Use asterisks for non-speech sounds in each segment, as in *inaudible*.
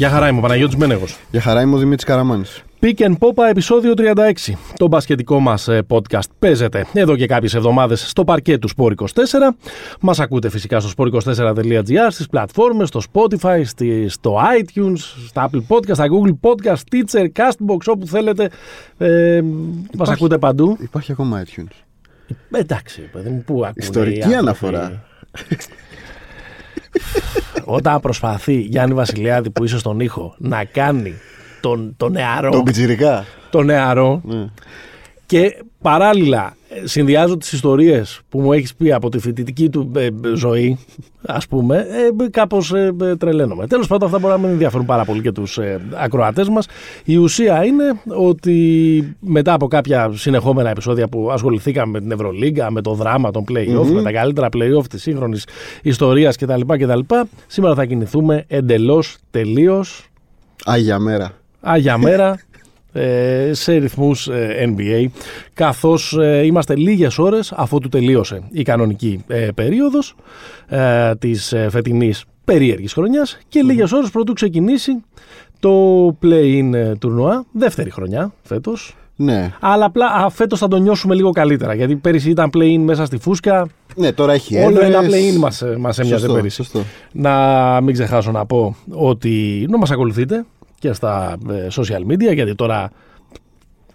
Γεια χαρά είμαι ο Παναγιώτης Μένεγος. Για χαρά είμαι ο Δημήτρης Καραμάνης. Pick and Popa επεισόδιο 36. Το μπασκετικό μας ε, podcast παίζεται εδώ και κάποιες εβδομάδες στο παρκέ του Sport 24. Μας ακούτε φυσικά στο sport24.gr, στις πλατφόρμες, στο Spotify, στη- στο iTunes, στα Apple Podcast, στα Google Podcast, Teacher, Castbox, όπου θέλετε. Ε, μας ακούτε παντού. Υπάρχει ακόμα iTunes. Ε, εντάξει, παιδί μου, πού ακούνε οι Ιστορική άνθρωποι. αναφορά. Όταν προσπαθεί Γιάννη Βασιλιάδη που είσαι στον ήχο να κάνει τον, τον νεαρό, Τον πιτσιρικά. τον νεαρό Ναι. και παράλληλα ε, συνδυάζω τις ιστορίες που μου έχεις πει από τη φοιτητική του ε, ε, ζωή ας πούμε ε, κάπως ε, ε, τρελαίνομαι. Τέλος πάντων αυτά μπορεί να μην ενδιαφέρουν πάρα πολύ και τους ε, ακροατές μας. Η ουσία είναι ότι μετά από κάποια συνεχόμενα επεισόδια που ασχοληθήκαμε με την Ευρωλίγκα, με το δράμα των play-off, με τα καλύτερα play-off της σύγχρονης ιστορίας κτλ. κτλ σήμερα θα κινηθούμε εντελώς, τελείως Άγια μέρα. Άγια μέρα ε, σε ρυθμούς ε, NBA καθώς ε, είμαστε λίγες ώρες αφού του τελείωσε η κανονική ε, περίοδος ε, της ε, φετινής περίεργης χρονιάς και λίγες ώρες πρωτού ξεκινήσει το play-in ε, τουρνουά, δεύτερη χρονιά φέτος. Ναι. Αλλά απλά α, φέτος θα το νιώσουμε λίγο καλύτερα γιατί πέρυσι ήταν play-in μέσα στη φούσκα. Ναι, τώρα έχει Όλο έδρες. ένα play-in μας, ε, μας έμοιαζε Σωστό, πέρυσι. σωστό. Να μην ξεχάσω να πω ότι να μας ακολουθείτε και στα ε, social media γιατί τώρα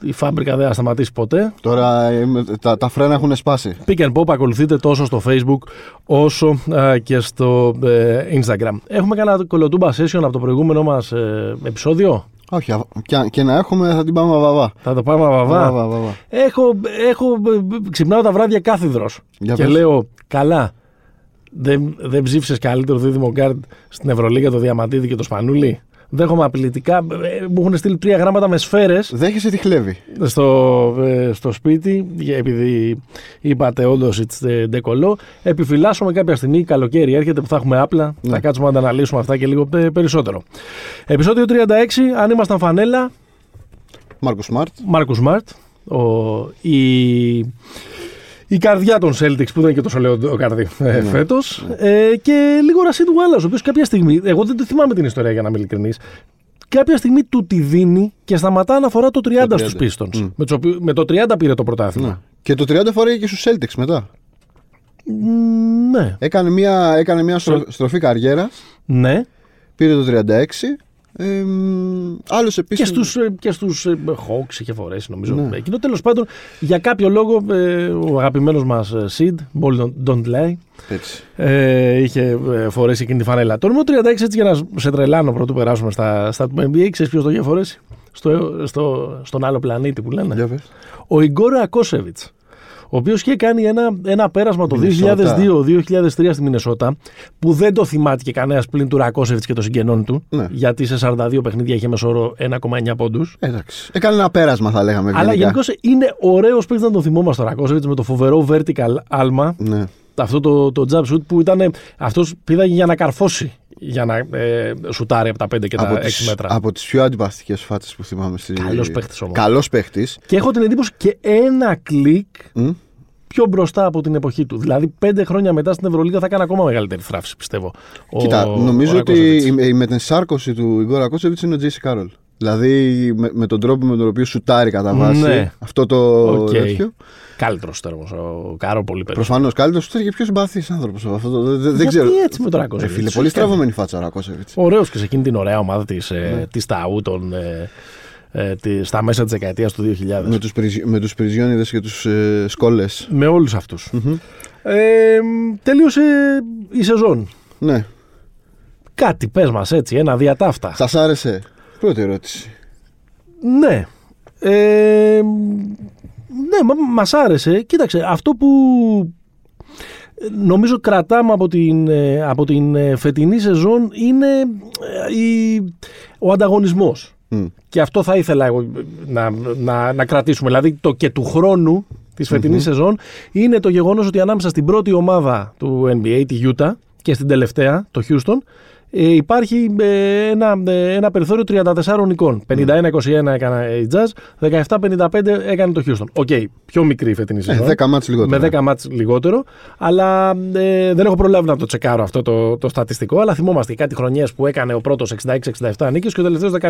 η φάμπρικα δεν θα σταματήσει ποτέ. Τώρα ε, με- τα, τα φρένα έχουν σπάσει. Pick and Pop ακολουθείτε τόσο στο Facebook όσο ε, και στο ε, Instagram. Έχουμε κανένα κολοτούμπα session από το προηγούμενο μας ε, επεισόδιο; Όχι, α- και, και να έχουμε θα την πάμε βαβά. Θα το πάμε βαβά. Βαβά, βαβά. Έχω, έχω, ε, ξυπνάω τα βράδια κάθιδρος Για και πες. λέω καλά. Δεν, δεν ψήφισες καλύτερο δίδυμο γκάρντ στην Ευρωλίγα το Διαμαντίδη και το Σπανούλη; Δέχομαι απειλητικά. ε, Μου έχουν στείλει τρία γράμματα με σφαίρες Δέχεσαι τη χλεύη. στο, ε, στο σπίτι, για- επειδή είπατε όντως it's Ντε Κολό. Επιφυλάσσομαι κάποια στιγμή, καλοκαίρι έρχεται που θα έχουμε άπλα. Ναι. Θα κάτσουμε να τα αναλύσουμε αυτά και λίγο ε, περισσότερο. Επεισόδιο 36, αν ήμασταν φανέλα, Μάρκο Σμαρτ. Μάρκο Σμαρτ, ο, η, η καρδιά των Celtics που δεν είναι και τόσο λέω ο καρδί ε, Ναι. φέτος ε, και λίγο Ρασίδ Wallace, ο οποίος κάποια στιγμή, εγώ δεν το θυμάμαι την ιστορία για να είμαι ειλικρινής, κάποια στιγμή του τη δίνει και σταματά να φορά το 30, Το 30. στους Pistons. Μμ. Με, τους οποίου- με το 30 πήρε το πρωτάθλημα. Ναι. Και το 30 φορέ και στους Celtics μετά. Μ, Ναι. Έκανε μια, έκανε μια στρο- στροφή καριέρας. ναι. Πήρε το 36. Ε, Άλλο επίσης. Και στους, ε, και στους ε, Hawks είχε φορέσει νομίζω. Ναι. Εκείνο τέλος πάντων για κάποιο λόγο ε, ο αγαπημένος μας ε, Sid, Ball don't, don't lie, Έτσι. ε, είχε ε, φορέσει εκείνη τη φανέλα. Το νούμερο 36 έτσι για να σε τρελάνω πρωτού περάσουμε στα, στα του NBA, ξέρεις ποιος το είχε φορέσει; Στο, στο, στον άλλο πλανήτη που λένε. Για πες. Ο Ιγκόρα Ακόσεβιτς, ο οποίος είχε κάνει ένα, ένα πέρασμα το Μινεσότα. 2002-2003 στη Μινεσότα, που δεν το θυμάται και κανένας πλην του Ρακόσεβιτς και των συγγενών του, Ναι. γιατί σε 42 παιχνίδια είχε μεσόρο 1,9 πόντους. Εντάξει. Έκανε ένα πέρασμα, θα λέγαμε. Αλλά ευγενικά. γενικώς είναι ωραίος παίκτης να τον θυμόμαστε ο Ρακόσεβιτ με το φοβερό vertical άλμα. Ναι. Αυτό το, το jump shoot που ήταν. Αυτός πήδαγε για να καρφώσει. Για να ε, σουτάρει από τα 5 και τα 6 τις, μέτρα. από τις πιο αντιπαστικές φάτες που θυμάμαι στη... Καλός παίχτης όμως. Καλός παίχτης. Και έχω την εντύπωση και ένα κλικ Μμ. Πιο μπροστά από την εποχή του. Δηλαδή, πέντε χρόνια μετά στην Ευρωλίγα θα έκανε ακόμα μεγαλύτερη θραύση, πιστεύω. ο- Κοίτα, ο νομίζω ότι Ρακόσεβιτς. η, η μετενσάρκωση του Ίγκορ Ρακόσεβιτς είναι ο Τζέισι Κάρολ. Δηλαδή με, με τον τρόπο με τον οποίο σουτάρει κατά βάση Ναι. αυτό το Οκ. τέτοιο. Καλύτερος σουτέρ όμως. Ο Κάρολ πολύ περισσότερο. Προφανώς καλύτερος σουτέρ και πιο συμπαθής άνθρωπος. Αυτό το, δεν, δεν Γιατί ξέρω. έτσι με τον Ρε Ρακόσεβιτ. φίλε, πολύ στραβωμένη φάτσα ο Ρακόσεβιτ. Ωραίος και σε εκείνη την ωραία ομάδα της ε, Ναι. της ΤΑΟΥ των, ε, ε, τη- στα μέσα της δεκαετίας του 2000. Με τους, πριζ- με τους πριζιόνιδες και τους ε, σκόλες. Με όλους αυτούς. Ε, τελείωσε η σεζόν. Ναι. Κάτι πες μας έτσι, ένα διατάφτα. Σας άρεσε; Πρώτη ερώτηση. Ναι. Ε, ναι, μα, μας άρεσε. Κοίταξε, αυτό που νομίζω κρατάμε από την, ε, από την ε, φετινή σεζόν είναι ε, η, ο ανταγωνισμός. Μμ. Και αυτό θα ήθελα εγώ να, να, να κρατήσουμε. Δηλαδή το και του χρόνου της φετινής σεζόν είναι το γεγονός ότι ανάμεσα στην πρώτη ομάδα του NBA, τη Utah, και στην τελευταία, το Houston, ε, υπάρχει ε, ένα, ε, ένα περιθώριο 34 νικών. 51-21 έκανε η Jazz, 17-55 έκανε το Houston. OK, πιο μικρή η φετινή Ε, σεζόν. 10 ματς λιγότερο. Με 10 ματς λιγότερο, αλλά ε, δεν έχω προλάβει να το τσεκάρω αυτό το, το στατιστικό. Αλλά θυμόμαστε κάτι χρονιές που έκανε ο πρώτος 66-67 νίκες και ο τελευταίος 13-14.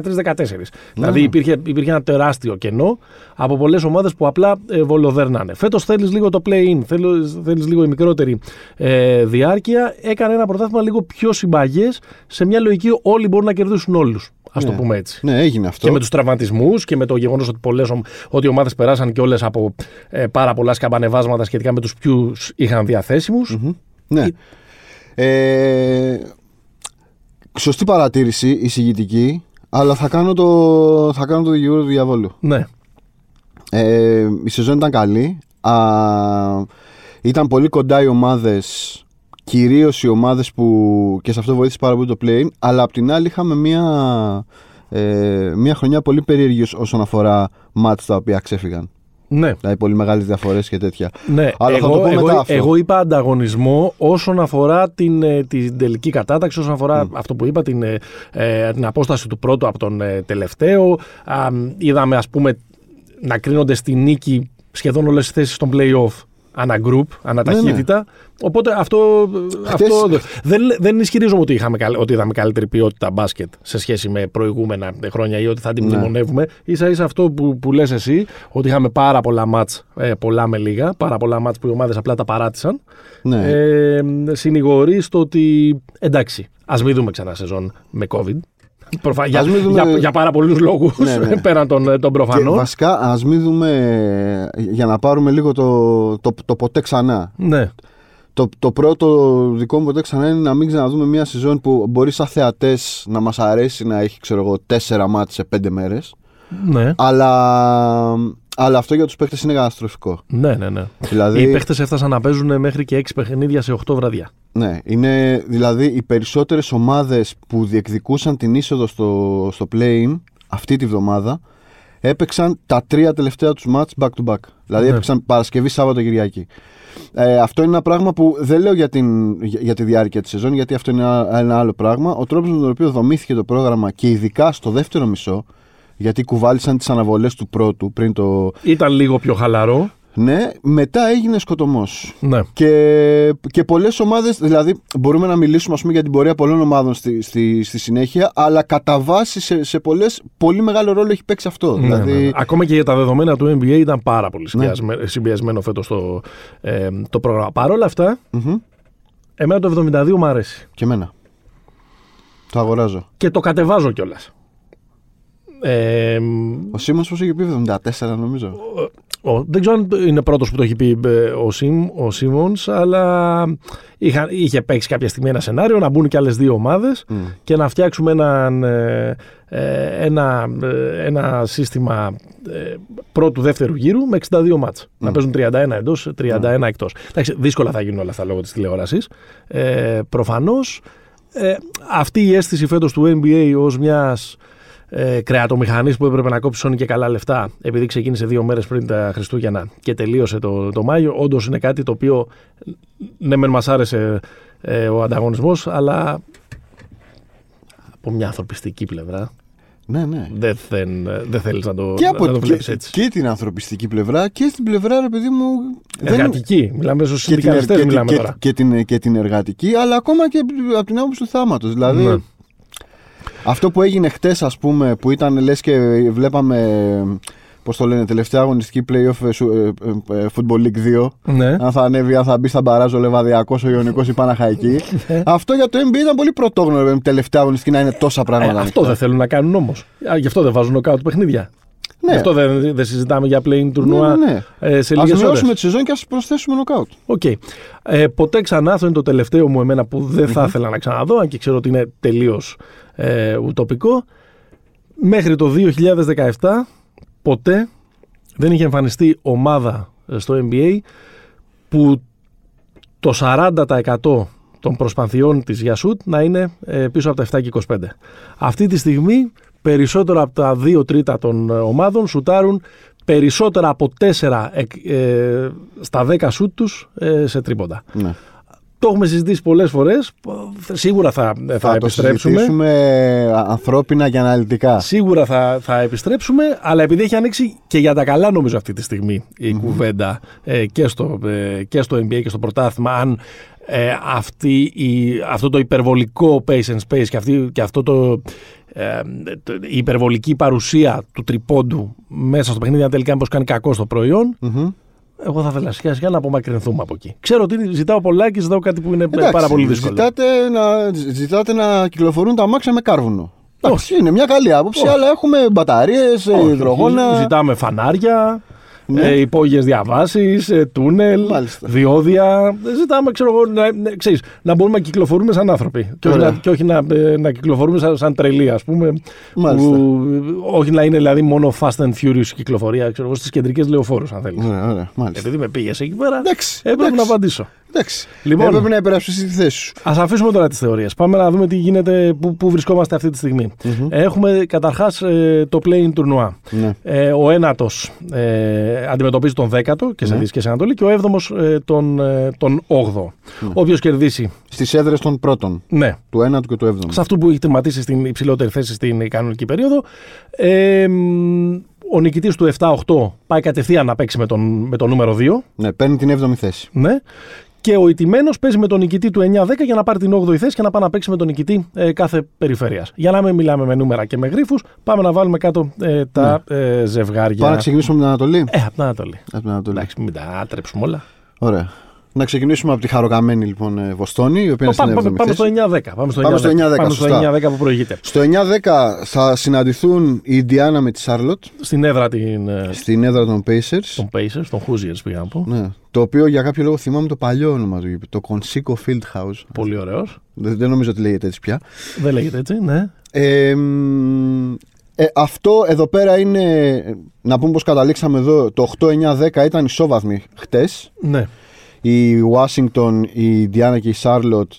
Δηλαδή υπήρχε, υπήρχε ένα τεράστιο κενό από πολλές ομάδες που απλά ε, βολοδέρνανε. Φέτος θέλεις λίγο το play-in, θέλεις, θέλεις λίγο η μικρότερη ε, διάρκεια. Έκανε ένα πρωτάθλημα λίγο πιο συμπαγές σε μια λογική όλοι μπορούν να κερδίσουν όλους. Α το Ναι. πούμε έτσι. Ναι, έγινε αυτό. Και με τους τραυματισμούς και με το γεγονός ότι, πολλές, ομ- ότι οι ομάδες περάσαν και όλες από ε, πάρα πολλά σκαμπανεβάσματα σχετικά με τους ποιους είχαν διαθέσιμους. Ναι. Ε, σωστή παρατήρηση, εισηγητική, αλλά θα κάνω το, θα κάνω το δικηγόρο του διαβόλου. Ναι. Ε, η σεζόν ήταν καλή. Α, ήταν πολύ κοντά οι ομάδες Κυρίως οι ομάδες που και σε αυτό βοήθησε πάρα πολύ το play αλλά απ' την άλλη είχαμε μια, ε, μια χρονιά πολύ περίεργη όσον αφορά μάτς τα οποία ξέφυγαν. Ναι. Δηλαδή πολύ μεγάλες διαφορές και τέτοια. Ναι, Αλλά θα εγώ, το πω εγώ, μετά αυτό. εγώ είπα ανταγωνισμό όσον αφορά την, ε, την τελική κατάταξη, όσον αφορά αυτό που είπα, την, ε, ε, την απόσταση του πρώτου από τον ε, τελευταίο. Α, είδαμε, ας πούμε, να κρίνονται στη νίκη σχεδόν όλες τις θέσεις των play-off ανά group, ανά Ναι, ναι. ταχύτητα. Οπότε αυτό, αυτό δεν, δεν ισχυρίζομαι ότι, είχαμε, καλ- ότι είδαμε καλύτερη ποιότητα μπάσκετ σε σχέση με προηγούμενα χρόνια ή ότι θα την Ναι. μνημονεύουμε. Ίσα ίσα αυτό που, που λες εσύ, ότι είχαμε πάρα πολλά μάτς, ε, πολλά με λίγα, πάρα πολλά μάτς που οι ομάδες απλά τα παράτησαν. Ναι. Ε, συνηγορεί στο ότι εντάξει, ας μην δούμε ξανά σεζόν με COVID. Προφα... Για, Ας μην δούμε- για, για πάρα πολλούς λόγους Ναι, ναι. *laughs* πέραν των, των Και προφανών. βασικά, ας μην δούμε. Για να πάρουμε λίγο το, το, το ποτέ ξανά. Ναι, Το, το πρώτο δικό μου ποτέ ξανά είναι να μην ξαναδούμε μια σεζόν που μπορεί σαν θεατές να μας αρέσει να έχει, ξέρω εγώ, τέσσερα μάτια σε πέντε μέρες. ναι, Αλλά, αλλά αυτό για τους παίχτε είναι καταστροφικό. ναι, ναι, ναι. Δηλαδή, Οι παίχτες έφτασαν να παίζουν μέχρι και 6 παιχνίδια σε 8 βραδιά. ναι, είναι δηλαδή οι περισσότερες ομάδες που διεκδικούσαν την είσοδο στο, στο play-in αυτή τη βδομάδα έπαιξαν τα τρία τελευταία τους μάτς back to back. Δηλαδή Ναι. έπαιξαν Παρασκευή, Σάββατο, Κυριακή. Ε, αυτό είναι ένα πράγμα που δεν λέω για, την, για, για τη διάρκεια της σεζόν, γιατί αυτό είναι ένα, ένα άλλο πράγμα. Ο τρόπος με τον οποίο δομήθηκε το πρόγραμμα και ειδικά στο δεύτερο μισό, γιατί κουβάλισαν τις αναβολές του πρώτου πριν το. Ήταν λίγο πιο χαλαρό. Ναι, μετά έγινε σκοτωμός. Ναι. Και, και πολλές ομάδες, δηλαδή μπορούμε να μιλήσουμε ας πούμε, για την πορεία πολλών ομάδων στη, στη, στη συνέχεια, αλλά κατά βάση σε, σε πολλές πολύ μεγάλο ρόλο έχει παίξει αυτό. Ναι, δηλαδή, ναι. Ακόμα και για τα δεδομένα του NBA ήταν πάρα πολύ Ναι. συμπιασμέ- συμπιεσμένο φέτος το, ε, το πρόγραμμα. Παρ' όλα αυτά, μμμ, εμένα το 72 μου αρέσει. και εμένα. Το αγοράζω. Και το κατεβάζω κιόλας. Ε, Ο Σίμον πώς είχε πει 74, νομίζω. ο, δεν ξέρω αν είναι πρώτος που το έχει πει ε, ο, Σιμ, ο Σίμονς, αλλά είχα, είχε παίξει κάποια στιγμή ένα σενάριο να μπουν και άλλες δύο ομάδες Μμ. και να φτιάξουμε έναν, ε, ε, ένα, ε, ένα σύστημα ε, πρώτου-δεύτερου γύρου με 62 μάτς. Να παίζουν 31 εντός, 31 εκτός. Εντάξει, δύσκολα θα γίνουν όλα αυτά λόγω της τηλεόρασης. Ε, προφανώς, ε, αυτή η αίσθηση φέτος του NBA ως μιας ε, κρεατομηχανής που έπρεπε να κόψει σώνει και καλά λεφτά επειδή ξεκίνησε δύο μέρες πριν τα Χριστούγεννα και τελείωσε το, το Μάιο, όντως είναι κάτι το οποίο ναι μεν μας άρεσε ε, ο ανταγωνισμός αλλά από μια ανθρωπιστική πλευρά Ναι, ναι. δεν, δεν, δεν θέλεις να το, Και, να από, το και, βλέπεις έτσι. και την ανθρωπιστική πλευρά και στην πλευρά, ρε παιδί μου. δεν- Εργατική, μιλάμε στους και την, συνδικαλιστές και, μιλάμε και, τώρα. και, την, και την εργατική, αλλά ακόμα και από την άποψη του θάματος. Δηλαδή, Ναι. Αυτό που έγινε χτες ας πούμε, που ήταν λες και βλέπαμε, πώς το λένε, τελευταία αγωνιστική playoff ε, σου- ε, ε, ε, Football League 2, Ναι. αν θα ανέβει, αν θα μπει στα μπαράζ ο Λεβαδιακός, ο Ιωνικός ή η Παναχαϊκή. αυτό για το NBA ήταν πολύ πρωτόγνωρο, ρε, τελευταία αγωνιστική να είναι τόσα Ε, πράγματα. αυτό ανοιχτά. δεν θέλουν να κάνουν όμως. Γι' αυτό δεν βάζουν νοκάουτ παιχνίδια. Ναι. Γι' αυτό δεν, δεν συζητάμε για play-in τουρνουά Ναι, ναι, ναι. ε, σε Ας λίγες ώρες. μειώσουμε τη σεζόν και ας προσθέσουμε νοκάουτ. Οκ. Ε, ποτέ ξανά, αυτό είναι το τελευταίο μου εμένα που δεν θα ήθελα να ξαναδώ, αν και ξέρω ότι είναι τελείως ε, ουτοπικό. Μέχρι το 2017 ποτέ δεν είχε εμφανιστεί ομάδα ε, στο NBA που το 40% των προσπαθειών της για σουτ να είναι ε, πίσω από τα 7 και 25. Αυτή τη στιγμή περισσότερο από τα 2 τρίτα των ε, ομάδων σουτάρουν περισσότερα από 4 ε, στα 10 σουτ τους ε, σε τρίποντα. Ναι. Το το έχουμε συζητήσει πολλές φορές. Σίγουρα θα, θα, Θα το επιστρέψουμε. συζητήσουμε ανθρώπινα και αναλυτικά. Σίγουρα θα, θα επιστρέψουμε, αλλά επειδή έχει ανοίξει και για τα καλά νομίζω αυτή τη στιγμή η κουβέντα ε, και, στο, ε, και στο NBA και στο πρωτάθλημα, αν ε, αυτή η, αυτό το υπερβολικό pace and space και, αυτή, και αυτό το, ε, το- η υπερβολική παρουσία του τριπώντου μέσα στο παιχνίδι, αν τελικά μήπως κάνει κακό στο προϊόν, Μμμ. εγώ θα ήθελα σιγά σιγά να απομακρυνθούμε από εκεί. Ξέρω ότι ζητάω πολλά και ζητάω κάτι που είναι ε, Εντάξει, πάρα πολύ δύσκολο. Ζητάτε να, ζητάτε να κυκλοφορούν τα αμάξια με κάρβουνο. Όχι. Εντάξει, είναι μια καλή άποψη, Όχι. αλλά έχουμε μπαταρίες, Όχι, υδρογόνα. Ζητάμε φανάρια, Ναι. ε, υπόγειες διαβάσεις, τούνελ, Μάλιστα. διόδια. ζητάμε, ξέρω εγώ, να, να, ξέρεις, να μπορούμε να κυκλοφορούμε σαν άνθρωποι. Και όχι, Ωραία. να, και όχι να, ε, να κυκλοφορούμε σαν, σαν τρελοί, ας πούμε. Μάλιστα. Που, όχι να είναι δηλαδή μόνο fast and furious η κυκλοφορία ξέρω, εγώ, στις κεντρικές λεωφόρους, αν θέλεις. Ωραία, ωραία, μάλιστα. Επειδή με πήγες εκεί πέρα, Εντάξει, έπρεπε να εντάξει. απαντήσω. Εντάξει. Λοιπόν. Έπρεπε να υπερασπίσει τη θέση σου. Α αφήσουμε τώρα τις θεωρίες. Πάμε να δούμε τι γίνεται, πού, πού βρισκόμαστε αυτή τη στιγμή. Έχουμε καταρχάς το play-in τουρνουά. Ναι. Ε, ο ένατος ε, αντιμετωπίζει τον δέκατο και σε Ναι. Δύση και σε Ανατολή και ο έβδομος ε, τον, ε, τον όγδοο. Ναι. Όποιος κερδίσει, Στις έδρες των πρώτων, ναι, του 1ου και του 7ου. σε αυτού που έχει τερματίσει στην υψηλότερη θέση στην κανονική περίοδο. Ε, μ, ο νικητής του 7-8 πάει κατευθείαν να παίξει με τον, με τον νούμερο 2. Ναι, παίρνει την 7η θέση. Ναι. Και ο ηττημένος παίζει με τον νικητή του 9-10 για να πάρει την 8η θέση και να πάει να παίξει με τον νικητή ε, κάθε περιφέρειας. Για να μην μιλάμε με νούμερα και με γρήφου, πάμε να βάλουμε κάτω ε, τα ε, ζευγάρια. Πάμε να ξεκινήσουμε με την Ανατολή. Ε, από την Ανατολή. Από την Ανατολή. Εντάξει, μην τα τρέψουμε όλα. Ωραία. Να ξεκινήσουμε από τη χαροκαμένη λοιπόν ε, Βοστόνη, η οποία είναι Πάμε, στην πάμε, 7η πάμε θέση. στο 9-10. Πάμε στο 9-10. Πάμε στο 9-10, Πάμε στο σωστά. 9-10 που προηγείται. Στο 9-10 θα συναντηθούν η Ιντιάνα με τη Σάρλοτ Στην έδρα την, ε, στην έδρα των Pacers. των Pacers, των Hoosiers πήγα να πω. Ναι. Το οποίο για κάποιο λόγο θυμάμαι το παλιό όνομα του γήπεδου, το Conseco Field House. Πολύ ωραίος. Δεν, δεν νομίζω ότι λέγεται έτσι πια. Δεν λέγεται έτσι, ναι. Ε, μ, ε, αυτό εδώ πέρα είναι, να πούμε πως καταλήξαμε εδώ, το 8-9-10 ήταν ισόβαθμοι χτες. ναι. Η Washington, η Ιντιάνα και η Σάρλοτ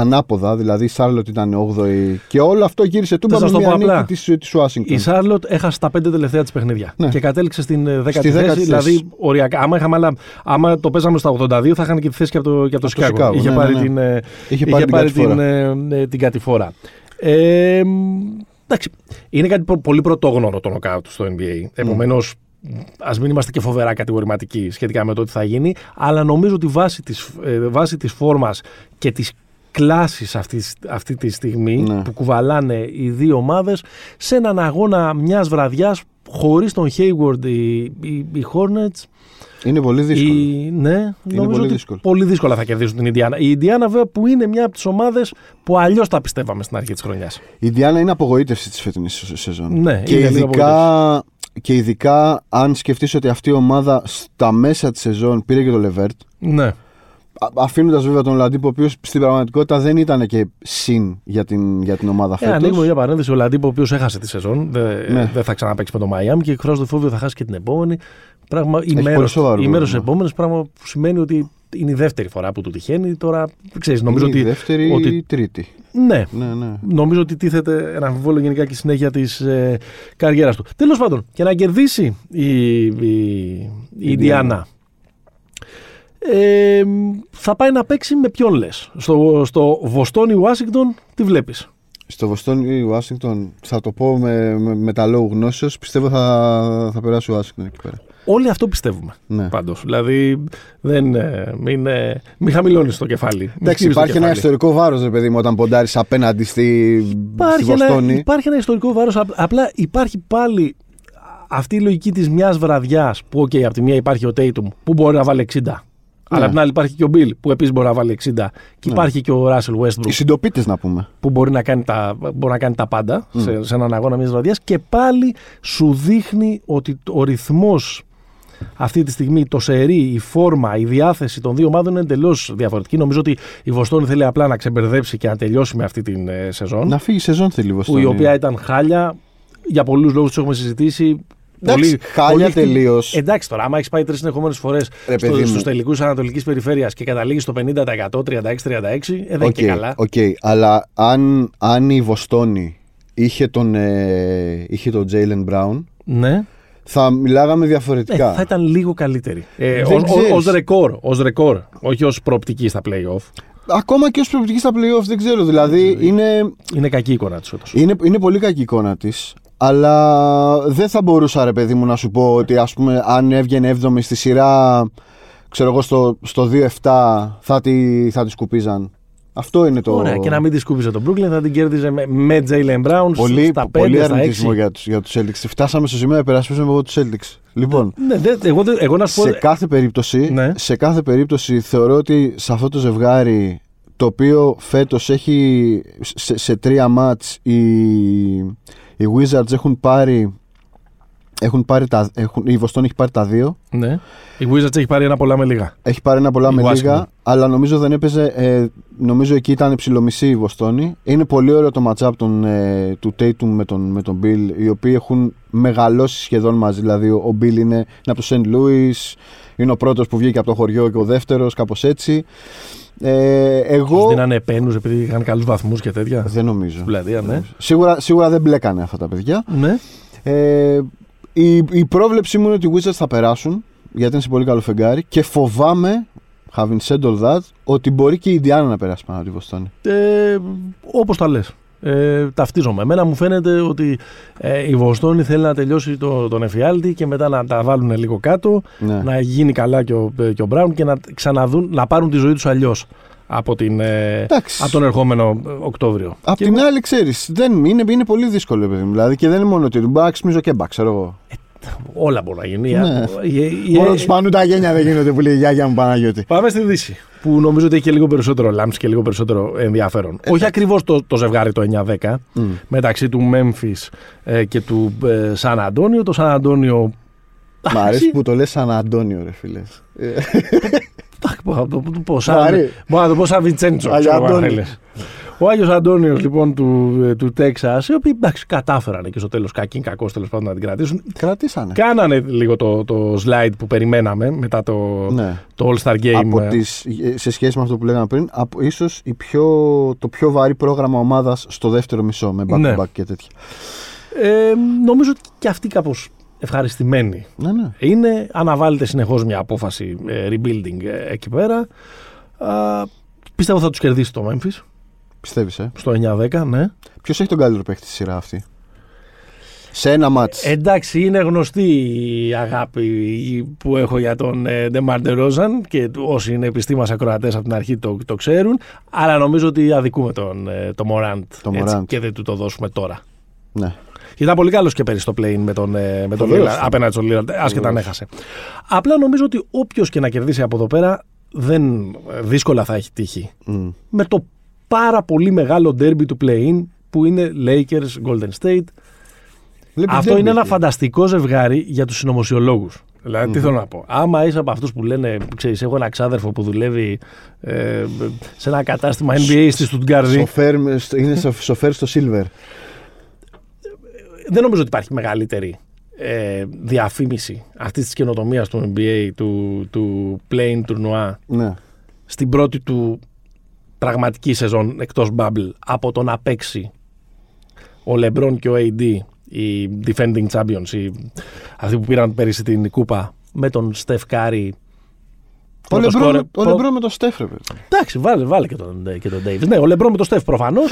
ανάποδα, δηλαδή η Σάρλοτ ήταν 8η και όλο αυτό γύρισε τούμπα Θα με σας το μια πω απλά. νίκη της, της Washington. Η Σάρλοτ έχασε τα πέντε τελευταία της παιχνίδια Ναι. και κατέληξε στην ε, δέκατη Στη δέκατη θέση. θέση. Δηλαδή, οριακά, άμα, είχαμε, άλλα- άμα το παίζαμε στα 82, θα είχαν και τη θέση και από το, και από το Από το Σικάγο. Chicago, Είχε ναι, πάρει ναι, ναι. την, ε, Είχε πάρει την κατηφόρα. την, ε, ε, την κατηφόρα. Ε, μ, εντάξει, είναι κάτι προ- πολύ πρωτόγνωρο το νοκάουτ στο NBA. Επομένως, ας μην είμαστε και φοβερά κατηγορηματικοί σχετικά με το τι θα γίνει, αλλά νομίζω ότι βάσει της ε, βάσει της φόρμας και της κλάσης αυτή, αυτή τη στιγμή Ναι. που κουβαλάνε οι δύο ομάδες σε έναν αγώνα μιας βραδιάς χωρίς τον Hayward οι, οι, οι Hornets Είναι πολύ δύσκολο. οι, ναι, νομίζω πολύ ότι δύσκολο. πολύ δύσκολα θα κερδίσουν την Ιντιάνα. Η Ιντιάνα βέβαια που είναι μια από τις ομάδες που αλλιώς τα πιστεύαμε στην αρχή της χρονιάς. Η Ιντιάνα είναι απογοήτευση της φετινής σε- σεζόν. Ναι, και, είναι λίγο ειδικά, και ειδικά αν σκεφτείς ότι αυτή η ομάδα στα μέσα της σεζόν πήρε και το Λεβέρτ, Ναι. Αφήνοντας βέβαια τον Λαντίπο, ο οποίος στην πραγματικότητα δεν ήταν και συν για την, για την ομάδα Ε, φέτος. ανοίγουμε μια παρένθεση. Ο Λαντίπο, ο οποίος έχασε τη σεζόν, δεν Ναι. δεν θα ξαναπέξει με το Μαϊάμι και εκφράζει το φόβο ότι θα χάσει και την επόμενη. Πράγμα, η πολύ μέρος, σοβαρό η μέρος πρόβλημα. επόμενης, πράγμα που σημαίνει ότι είναι η δεύτερη φορά που του τυχαίνει. Τώρα, ξέρεις, νομίζω Είναι ότι, η δεύτερη ότι ή τρίτη. Ναι, Ναι, ναι. νομίζω ότι τίθεται ένα αμφιβόλο γενικά και η συνέχεια της ε, καριέρας του. Τέλος πάντων, και να κερδίσει η, η, η Ιντιάνα. Ε, θα πάει να παίξει με ποιον λες; Στο, στο Βοστόνι Ουάσιγκτον τι βλέπεις; Στο Βοστόνι Ουάσιγκτον θα το πω με, με, με τα λόγου γνώσεως πιστεύω θα, θα περάσει ο Ουάσιγκτον εκεί πέρα. Όλοι αυτό πιστεύουμε. Ναι. Πάντως. Δηλαδή, δεν, ε, μην, ε, μην χαμηλώνεις το κεφάλι. Μην Εντάξει, χτύπεις το υπάρχει ένα κεφάλι. ιστορικό βάρος, ρε παιδί μου, όταν ποντάρεις απέναντι στη, στη Υπάρχει ένα, Βοστόνη. υπάρχει ένα ιστορικό βάρος. Απλά υπάρχει πάλι αυτή η λογική της μιας βραδιάς που, OK, από τη μία υπάρχει ο Tatum που μπορεί να βάλει 60. Αλλά από την άλλη υπάρχει και ο Bill που επίσης μπορεί να βάλει 60. Και Ναι. υπάρχει και ο Russell Westbrook Οι συντοπίτες να πούμε. που μπορεί να κάνει τα, μπορεί να κάνει τα πάντα Mm. σε, σε έναν αγώνα μιας βραδιάς. Και πάλι σου δείχνει ότι ο ρυθμός αυτή τη στιγμή, το σερί, η φόρμα, η διάθεση των δύο ομάδων είναι εντελώς διαφορετική. Νομίζω ότι η Βοστόνη θέλει απλά να ξεμπερδέψει και να τελειώσει με αυτή την ε, σεζόν. Να φύγει η σεζόν θέλει η που Βοστόνη. η οποία ήταν χάλια. Για πολλούς λόγους του έχουμε συζητήσει. Εντάξει, χάλια χτυ- τελείως. Εντάξει τώρα, άμα έχεις πάει τρεις συνεχόμενες φορές Ρε παιδί μου. στους τελικούς Ανατολικής Περιφέρειας και καταλήγεις στο 50%, 36-36, ε, δεν είναι Οκ, και καλά. οκ, αλλά αν, αν η Βοστόνη είχε τον, ε, είχε τον Jaylen Brown, Ναι, θα μιλάγαμε Ε, διαφορετικά. θα ήταν λίγο καλύτερη. Ε, Δεν ως, ξέρεις. ως ρεκόρ, ως ρεκόρ, όχι ως προοπτική στα play-off. Ακόμα και ως προοπτική στα playoff δεν ξέρω. Δηλαδή είναι, Είναι κακή η εικόνα της όντως. είναι, είναι πολύ κακή η εικόνα της. Αλλά δεν θα μπορούσα, ρε παιδί μου, να σου πω ότι ας πούμε, αν έβγαινε 7η στη σειρά, ξέρω εγώ, στο, στο 2-7 θα τη, θα τη σκουπίζαν. Αυτό είναι το. Ωραία, και να μην τη σκούπιζε τον Brooklyn, θα την κέρδιζε με, με Jalen Brown Πολύ, στα 5, πολύ στα 6. αρνητισμό για τους, για τους Celtics. Φτάσαμε στο σημείο να υπερασπίσουμε εγώ τους Celtics. Λοιπόν, Ναι, δε, εγώ, δε- εγώ να σου πω. σε κάθε περίπτωση, Ναι. σε κάθε περίπτωση θεωρώ ότι σε αυτό το ζευγάρι το οποίο φέτος έχει σε, σε τρία μάτς οι, οι Wizards έχουν πάρει έχουν πάρει τα, έχουν, η Βοστόν έχει πάρει τα δύο Ναι. Η Wizards έχει πάρει ένα πολλά με λίγα. έχει πάρει ένα πολλά Η με Washington. λίγα αλλά νομίζω δεν έπαιζε ε, νομίζω εκεί ήταν ψηλομισή η Βοστόνη είναι πολύ ωραίο το matchup των, ε, του Tatum με τον, με τον Bill οι οποίοι έχουν μεγαλώσει σχεδόν μαζί δηλαδή ο, ο Bill είναι, είναι από το St. Louis είναι ο πρώτος που βγήκε από το χωριό και ο δεύτερος κάπως έτσι ε, Τους εγώ δίνανε επένους επειδή είχαν καλούς βαθμούς και τέτοια. δεν νομίζω Δηλαδή, ναι. σίγουρα, σίγουρα δεν μπλέκανε αυτά τα παιδιά ναι. ε, η, η πρόβλεψή μου είναι ότι οι Wizards θα περάσουν γιατί είναι σε πολύ καλό φεγγάρι και φοβάμαι having said all that ότι μπορεί και η Indiana να περάσει πάνω από τη Βοστόνη Ε, Όπως τα λες. Ε, ταυτίζομαι. Εμένα μου φαίνεται ότι ε, η Βοστόνη θέλει να τελειώσει το, τον εφιάλτη και μετά να τα βάλουν λίγο κάτω, ναι. να γίνει καλά και ο, και ο Μπράουν και να ξαναδούν, να πάρουν τη ζωή τους αλλιώς από, την, ε, Εντάξει. από τον ερχόμενο ε, Οκτώβριο. Απ' Και την εγώ- άλλη, ξέρεις, είναι, είναι πολύ δύσκολο, παιδί μου. Δηλαδή, και δεν είναι μόνο ότι μπα ξυμίζω και μπα, ξέρω εγώ. Όλα μπορούν να γίνουν. Ναι. Η- η- η- Μόνο τους πανού τα γένια δεν γίνονται που λέει η γιάγια μου Παναγιώτη. Πάμε στη Δύση. Που νομίζω ότι έχει και λίγο περισσότερο λάμψη και λίγο περισσότερο ενδιαφέρον. Όχι ακριβώς το, το ζευγάρι το 9-10 Μμ. μεταξύ του Memphis ε, και του ε, Σαν Αντώνιο. Το Σαν Αντώνιο. Μ' αρέσει που το λες σαν Αντώνιο, ρε φίλε. Αχ, Μπορώ να το το πω Μ' σαν. αρέσει. Μπορώ να το πω σαν Βιτσέντσο. Ο Άγιος Αντώνιος λοιπόν του, ε, του Τέξας, οι οποίοι εντάξει, κατάφεραν και στο τέλος κακή, κακός τέλος πάντων να την κρατήσουν. Κρατήσανε. Κάνανε λίγο το, το slide που περιμέναμε μετά το, Ναι. το All Star Game. Από ε, τις, σε σχέση με αυτό που λέγαμε πριν, από, ίσως η πιο, το πιο βαρύ πρόγραμμα ομάδας στο δεύτερο μισό με back Ναι. to back και τέτοια. Ε, νομίζω ότι και αυτοί κάπως ευχαριστημένοι Ναι, ναι. είναι. Αναβάλλεται συνεχώς μια απόφαση ε, rebuilding ε, εκεί πέρα. Α, πιστεύω θα τους κερδίσει το Memphis Πιστεύεις, ε; στο 9-10, ναι. Ποιος έχει τον καλύτερο παίχτη στη σειρά αυτή; Σε ένα μάτς. Εντάξει, είναι γνωστή η αγάπη που έχω για τον ε, Ντεμάρ Ντερόζαν και όσοι είναι επιστήμας ακροατές από την αρχή το, το ξέρουν. Αλλά νομίζω ότι αδικούμε τον ε, το Morant, Το έτσι, Morant. και δεν του το δώσουμε τώρα. Ναι. Και ήταν πολύ καλός και πέρυσι στο play με τον, ε, με τον Βεβαίως. Lillard, απέναντι στον Lillard, άσχετα αν Βεβαίως. έχασε. Απλά νομίζω ότι όποιος και να κερδίσει από εδώ πέρα δεν, ε, δύσκολα θα έχει τύχει. Μμ. Με το πάρα πολύ μεγάλο derby του play-in που είναι Lakers Golden State. Βλέπεις Αυτό derby είναι ένα εκεί. φανταστικό ζευγάρι για τους συνωμοσιολόγους. Δηλαδή, τι θέλω να πω. Άμα είσαι από αυτούς που λένε, ξέρεις, έχω ένα ξάδερφο που δουλεύει ε, σε ένα κατάστημα NBA στη Στουτγκάρδη. Σοφέρ, με- στο- είναι σο- σοφέρ στο Silver. Δεν νομίζω ότι υπάρχει μεγαλύτερη ε, διαφήμιση αυτής της καινοτομίας του NBA, του, του playing tournoi, Ναι. στην πρώτη του πραγματική σεζόν εκτός bubble από το να παίξει ο LeBron και ο AD οι defending champions οι, αυτοί που πήραν πέρυσι την κούπα με τον Steph Curry Ο πρώτο Λεμπρό, σκόρερ- με- ο Λεμπρό με το Στέφ, ρε παιδί. εντάξει βάλε, βάλε και τον, και τον Davis ναι ο LeBron με τον Steph προφανώς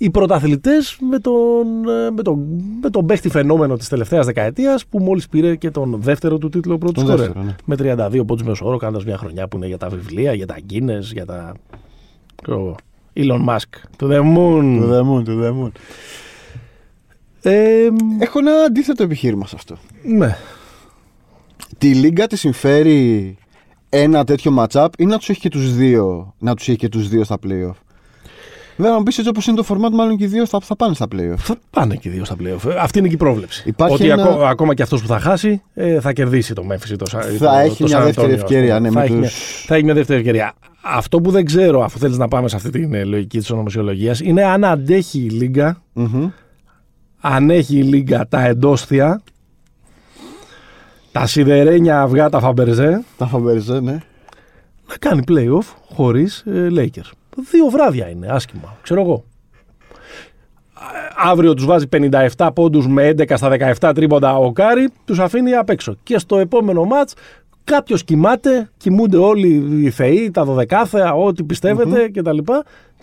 οι πρωταθλητές με τον, ε, με τον, με τον παίχτη φαινόμενο της τελευταίας δεκαετίας που μόλις πήρε και τον δεύτερο του τίτλο πρώτου Τον σκόρερ δεύτερο, ναι. με 32 πόντους μέσω όρο κάνοντας μια χρονιά που είναι για τα βιβλία, για τα Guinness, για τα... ξέρω εγώ, Elon Musk, to the moon. Του δεμούν, του δεμούν. Ε, Έχω ένα αντίθετο επιχείρημα σε αυτό. ναι. Τη Λίγκα τη συμφέρει ένα τέτοιο matchup ή να τους έχει και τους δύο, να τους έχει και τους δύο στα playoff; Βέβαια, να μου πεις έτσι όπως είναι το format, μάλλον και οι δύο θα, θα πάνε στα playoff. Θα πάνε και οι δύο στα playoff. Ε, Αυτή είναι και η πρόβλεψη. Υπάρχει Ότι ένα- ακό- ακόμα και αυτός που θα χάσει ε, θα κερδίσει το Memphis ή το, Σα- Θα το- έχει το μια San δεύτερη Antonio, ας ευκαιρία, πούμε. ναι, θα, με έχει τους- μια, θα έχει μια δεύτερη ευκαιρία. Αυτό που δεν ξέρω, αφού θέλεις να πάμε σε αυτή την ε, λογική της ονομοσιολογίας, είναι αν αντέχει η Λίγκα, Μμμ. αν έχει η Λίγκα τα εντόστια, τα σιδερένια αυγά, τα φαμπερζέ, Τα φαμπέριζε, ναι. να κάνει playoff χωρίς ε, Lakers. Δύο βράδια είναι, άσχημα. Ξέρω εγώ. αύριο τους βάζει 57 πόντους με 11 στα 17 τρίποντα ο Κάρι, τους αφήνει απ' έξω. Και στο επόμενο ματς κάποιος κοιμάται, κοιμούνται όλοι οι θεοί, τα δωδεκάθεα, ό,τι πιστεύετε κτλ.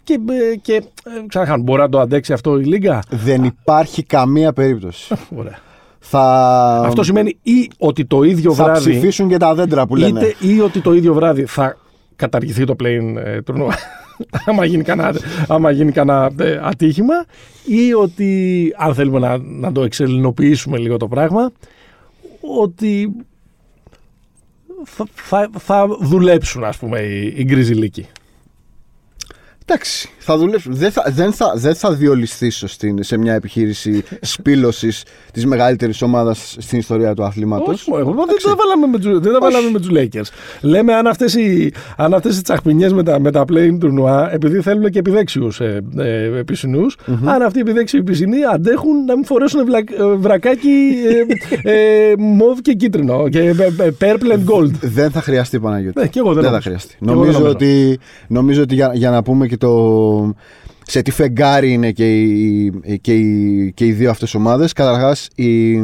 Και, ε, και ε, ξαναχάνουν. Μπορεί να το αντέξει αυτό η Λίγκα; Δεν υπάρχει καμία περίπτωση. *laughs* Ωραία. θα... Αυτό σημαίνει ή ότι το ίδιο θα βράδυ. ψηφίσουν και τα δέντρα που λένε. Είτε ή ότι το ίδιο βράδυ θα καταργηθεί το play ε, τουρνουά. Άμα γίνει κανένα, άμα γίνει κανένα ε, ατύχημα ή ότι αν θέλουμε να, να το εξελινοποιήσουμε λίγο το πράγμα ότι θα, θα, θα δουλέψουν ας πούμε οι, οι γκριζιλίκοι. Εντάξει, θα δουλέψουν. Δεν θα, δεν θα, δεν θα διολυστήσω στην, σε μια επιχείρηση *laughs* σπήλωσης της μεγαλύτερης ομάδας στην ιστορία του αθλήματος. Όχι, εγώ δεν τα βάλαμε με, τους- δεν τα βάλαμε με τους Lakers. Λέμε αν αυτές οι, αν αυτές οι τσαχπινιές με τα, με τα play τουρνουά, επειδή θέλουν και επιδέξιους ε, ε, πισινούς, αν αυτοί οι επιδέξιοι πισινοί αντέχουν να μην φορέσουν βλα, ε, βρακάκι ε, *laughs* ε, μοβ και κίτρινο και ε, ε, purple and gold. Δεν θα χρειαστεί Παναγιώτη. Ναι, και εγώ δεν θα νομίζω. χρειαστεί. Και εγώ δεν Νομίζω, νομίζω. ότι, νομίζω ότι για, για να πούμε και το. Σε τι φεγγάρι είναι και οι, και οι, και οι δύο αυτές ομάδες. Καταρχάς, η,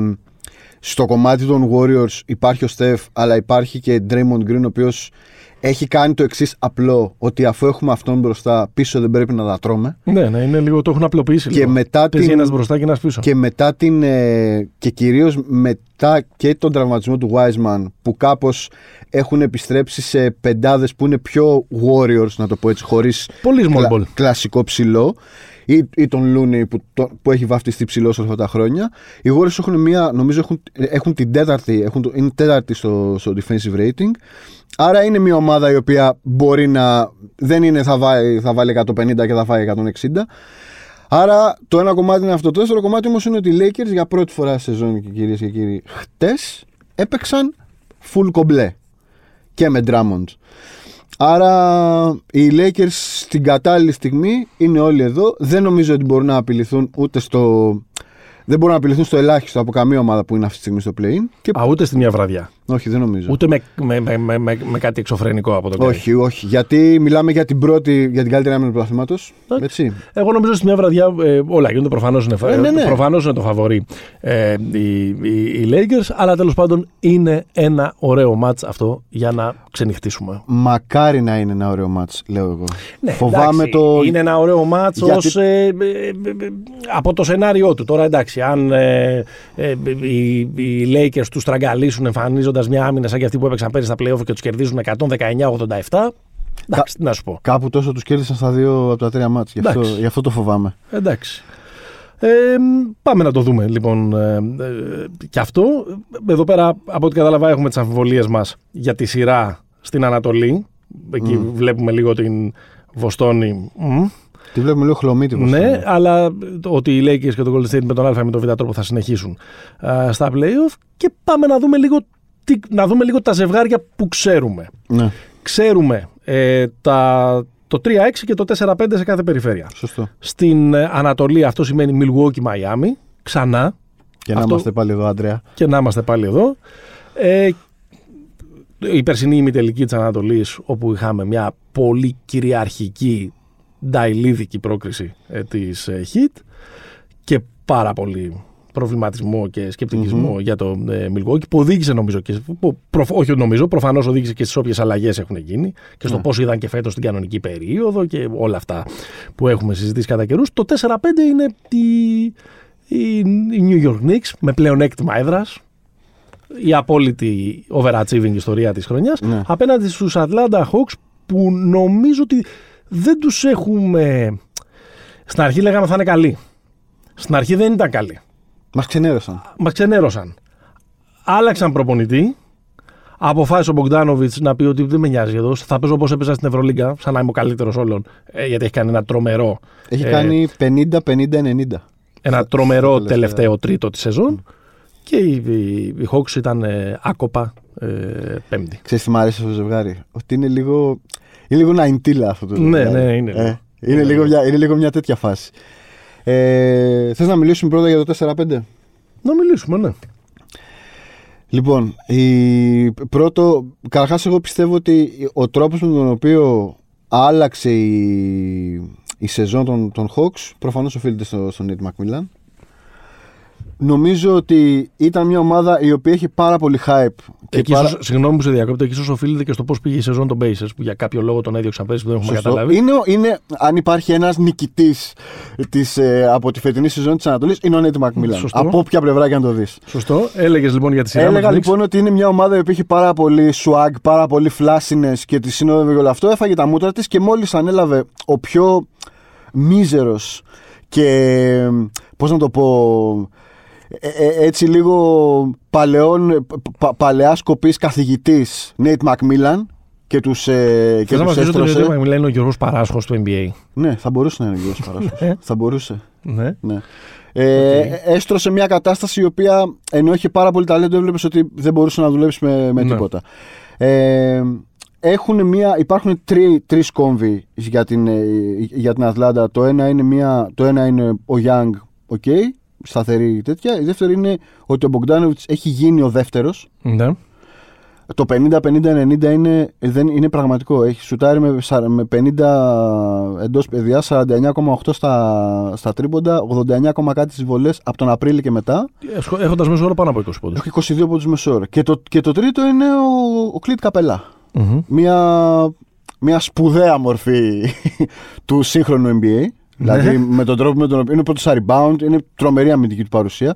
στο κομμάτι των Warriors υπάρχει ο Στεφ, αλλά υπάρχει και Draymond Green, ο οποίος έχει κάνει το εξής απλό, ότι αφού έχουμε αυτόν μπροστά, πίσω δεν πρέπει να τα τρώμε. Ναι, ναι, είναι λίγο, το έχουν απλοποιήσει Και λίγο. μετά Παίζει την- ένας μπροστά και ένας πίσω. Και μετά την. ε, και κυρίως μετά και τον τραυματισμό του Wiseman που κάπως έχουν επιστρέψει σε πεντάδες που είναι πιο warriors, να το πω έτσι, χωρίς Πολύ small ball. κλασικό ψηλό. Ή, ή τον Looney που, το- που έχει βαφτιστεί ψηλός σε αυτά τα χρόνια. Οι Warriors έχουν μία, νομίζω έχουν, έχουν την τέταρτη, έχουν, το- είναι τέταρτη στο, στο defensive rating. Άρα είναι μια ομάδα η οποία μπορεί να. Δεν είναι θα, βάλει, θα βάλει 150 και θα φάει 160. Άρα το ένα κομμάτι είναι αυτό. Το δεύτερο κομμάτι όμως είναι ότι οι Lakers για πρώτη φορά στη σεζόν και κυρίες και κύριοι χτες έπαιξαν full κομπλέ και με Drummond. Άρα οι Lakers στην κατάλληλη στιγμή είναι όλοι εδώ. Δεν νομίζω ότι μπορούν να απειληθούν ούτε στο. Δεν μπορούν να απειληθούν στο ελάχιστο από καμία ομάδα που είναι αυτή τη στιγμή στο play-in. Και... Α, ούτε στη μια βραδιά. Όχι, δεν νομίζω. Ούτε με, με, με, με, με, με κάτι εξωφρενικό από τον Curry. Όχι, όχι. Γιατί μιλάμε για την πρώτη, για την καλύτερη άμυνα του πρωταθλήματος. Έτσι. Εγώ νομίζω στη μια βραδιά ε, όλα γίνονται. Προφανώς είναι, Ε, ναι, ναι. προφανώς είναι το φαβορή ε, οι, οι, οι Lakers, αλλά τέλος πάντων είναι ένα ωραίο μάτς αυτό για να ξενυχτήσουμε. Μακάρι να είναι ένα ωραίο μάτς, λέω εγώ. Ναι, Φοβάμαι εντάξει, το. Είναι ένα ωραίο μάτς Γιατί- ως, ε, ε, ε, ε, από το σενάριό του. Τώρα εντάξει, αν ε, ε, οι, οι Lakers τους στραγγαλίσουν εμφανίζοντα μια άμυνα σαν και αυτή που έπαιξαν πέρυσι στα playoff και τους κερδίζουν 119-87. Εντάξει, τι να σου πω. Κάπου τόσο τους κέρδισαν στα δύο από τα τρία μάτς. Γι' αυτό, Εντάξει. γι' αυτό το φοβάμαι. Εντάξει. Ε, πάμε να το δούμε λοιπόν ε, ε, και αυτό. Εδώ πέρα από ό,τι κατάλαβα έχουμε τις αμφιβολίες μας για τη σειρά στην Ανατολή. Εκεί βλέπουμε λίγο την Βοστόνη. Μμ. Τη βλέπουμε λίγο χλωμή τη Βοστόνη. Ναι, αλλά το ότι οι Lakers και το Golden State με τον Α ή με τον Β τρόπο θα συνεχίσουν α, στα playoff και πάμε να δούμε λίγο, τι, να δούμε λίγο τα ζευγάρια που ξέρουμε. ναι. Ξέρουμε ε, τα, το 3-6 και το 4-5 σε κάθε περιφέρεια. Σωστό. Στην ε, Ανατολή αυτό σημαίνει Milwaukee, Miami, ξανά Και να Αυτό- είμαστε πάλι εδώ, Άντρεα. και να είμαστε πάλι εδώ. Ε, η περσινή ημιτελική της Ανατολής όπου είχαμε μια πολύ κυριαρχική νταϊλίδικη πρόκριση ε, της ε, Heat και πάρα πολύ προβληματισμό και σκεπτικισμο για το ε, Milwaukee που οδήγησε νομίζω και, που, προ, όχι νομίζω, προφανώς οδήγησε και στις όποιες αλλαγές έχουν γίνει και στο Ναι. πώς είδαν και φέτος την κανονική περίοδο και όλα αυτά που έχουμε συζητήσει κατά καιρούς. Το 4-5 είναι η, η, η New York Knicks με πλεονέκτημα έδρας η απόλυτη overachieving ιστορία της χρονιάς Ναι. απέναντι στους Atlanta Hawks που νομίζω ότι δεν τους έχουμε... Στην αρχή λέγαμε θα είναι καλοί. Στην αρχή δεν ήταν καλοί. Μας ξενέρωσαν. Μας ξενέρωσαν. Άλλαξαν προπονητή. Αποφάσισε ο Μπογκδάνοβιτ να πει ότι δεν με νοιάζει εδώ. Θα παίζω όπως έπαιζα στην Ευρωλίγκα, σαν να είμαι ο καλύτερος όλων. ε, γιατί έχει κάνει ένα τρομερό, Έχει Ε, κάνει 50-50-90. ένα Στα- τρομερό στα τελευταία. τελευταίο τρίτο της σεζόν. Και οι, οι, οι Hawks ήταν ε, άκοπα ε, πέμπτη. Ξέρεις τι μου αρέσει αυτό το ζευγάρι; Ότι είναι λίγο. Είναι λίγο ναϊντήλα αυτό το Ναι, ζευγάρι. ναι, είναι. Ε, είναι, Είναι λίγο μια, είναι λίγο μια τέτοια φάση. Ε, θες να μιλήσουμε πρώτα για το 4-5. Να μιλήσουμε, ναι. Λοιπόν, η... πρώτο, καταρχάς εγώ πιστεύω ότι ο τρόπος με τον οποίο άλλαξε η, η σεζόν των, των Hawks προφανώς οφείλεται στο, στον Nate McMillan. Νομίζω ότι ήταν μια ομάδα η οποία έχει πάρα πολύ hype. Και Εκεί πάρα... ίσως, συγγνώμη που σε διακόπτω, εκεί ίσως οφείλεται και στο πώς πήγε η σεζόν των Pacers που για κάποιο λόγο τον έδιωξαν πέρυσι που δεν έχουμε Σωστό. καταλάβει. Είναι, είναι, αν υπάρχει ένας νικητής της, ε, από τη φετινή σεζόν της Ανατολής είναι ο Nate McMillan. Σωστό. Από όποια πλευρά και αν το δεις. Σωστό. Έλεγες λοιπόν για τη σειρά με Έλεγα τους Knicks. λοιπόν ότι είναι μια ομάδα η οποία έχει πάρα πολύ swag, πάρα πολύ flashiness και τη συνόδευε και όλο αυτό. Έφαγε τα μούτρα της και μόλις ανέλαβε ο πιο μίζερος και πώς να το πω. Ε, ε, έτσι λίγο παλαιών, πα, παλαιά σκοπής καθηγητής Nate McMillan και τους, ε, και Θες να τους μας πεις ότι έστρωσε. ο Μιλάει είναι ο Γιώργος Παράσχος του NBA. Ναι, θα μπορούσε να είναι ο Γιώργος *laughs* Παράσχος. Ε. θα μπορούσε. Ναι. Ναι. Ε, Έστρωσε μια κατάσταση η οποία ενώ είχε πάρα πολύ ταλέντο, έβλεπες ότι δεν μπορούσε να δουλέψει με, με Ναι. τίποτα. Ε, έχουν μια, υπάρχουν τρεις, τρεις κόμβοι για την, ε, για την Ατλάντα. Το ένα είναι, μια, το ένα είναι ο Young, OK, σταθερή τέτοια. Η δεύτερη είναι ότι ο Μπογκδάνοβιτς έχει γίνει ο δεύτερος. ναι. Το 50-50-90 είναι, δεν, είναι πραγματικό. Έχει σουτάρει με, σα- με 50 εντός παιδιάς, 49,8 στα, στα τρίποντα, 89, κάτι στις βολές από τον Απρίλιο και μετά. Έχοντας μέσο όρο πάνω από 20 πόντους. Έχει 22 πόντους μεσόωρο. Και το, και το τρίτο είναι ο, ο Κλίτ Καπελά. Μια, μια σπουδαία μορφή *laughs* του σύγχρονου NBA. Δηλαδή με τον τρόπο με τον οποίο είναι πρώτος στα rebound, είναι τρομερή αμυντική του παρουσία.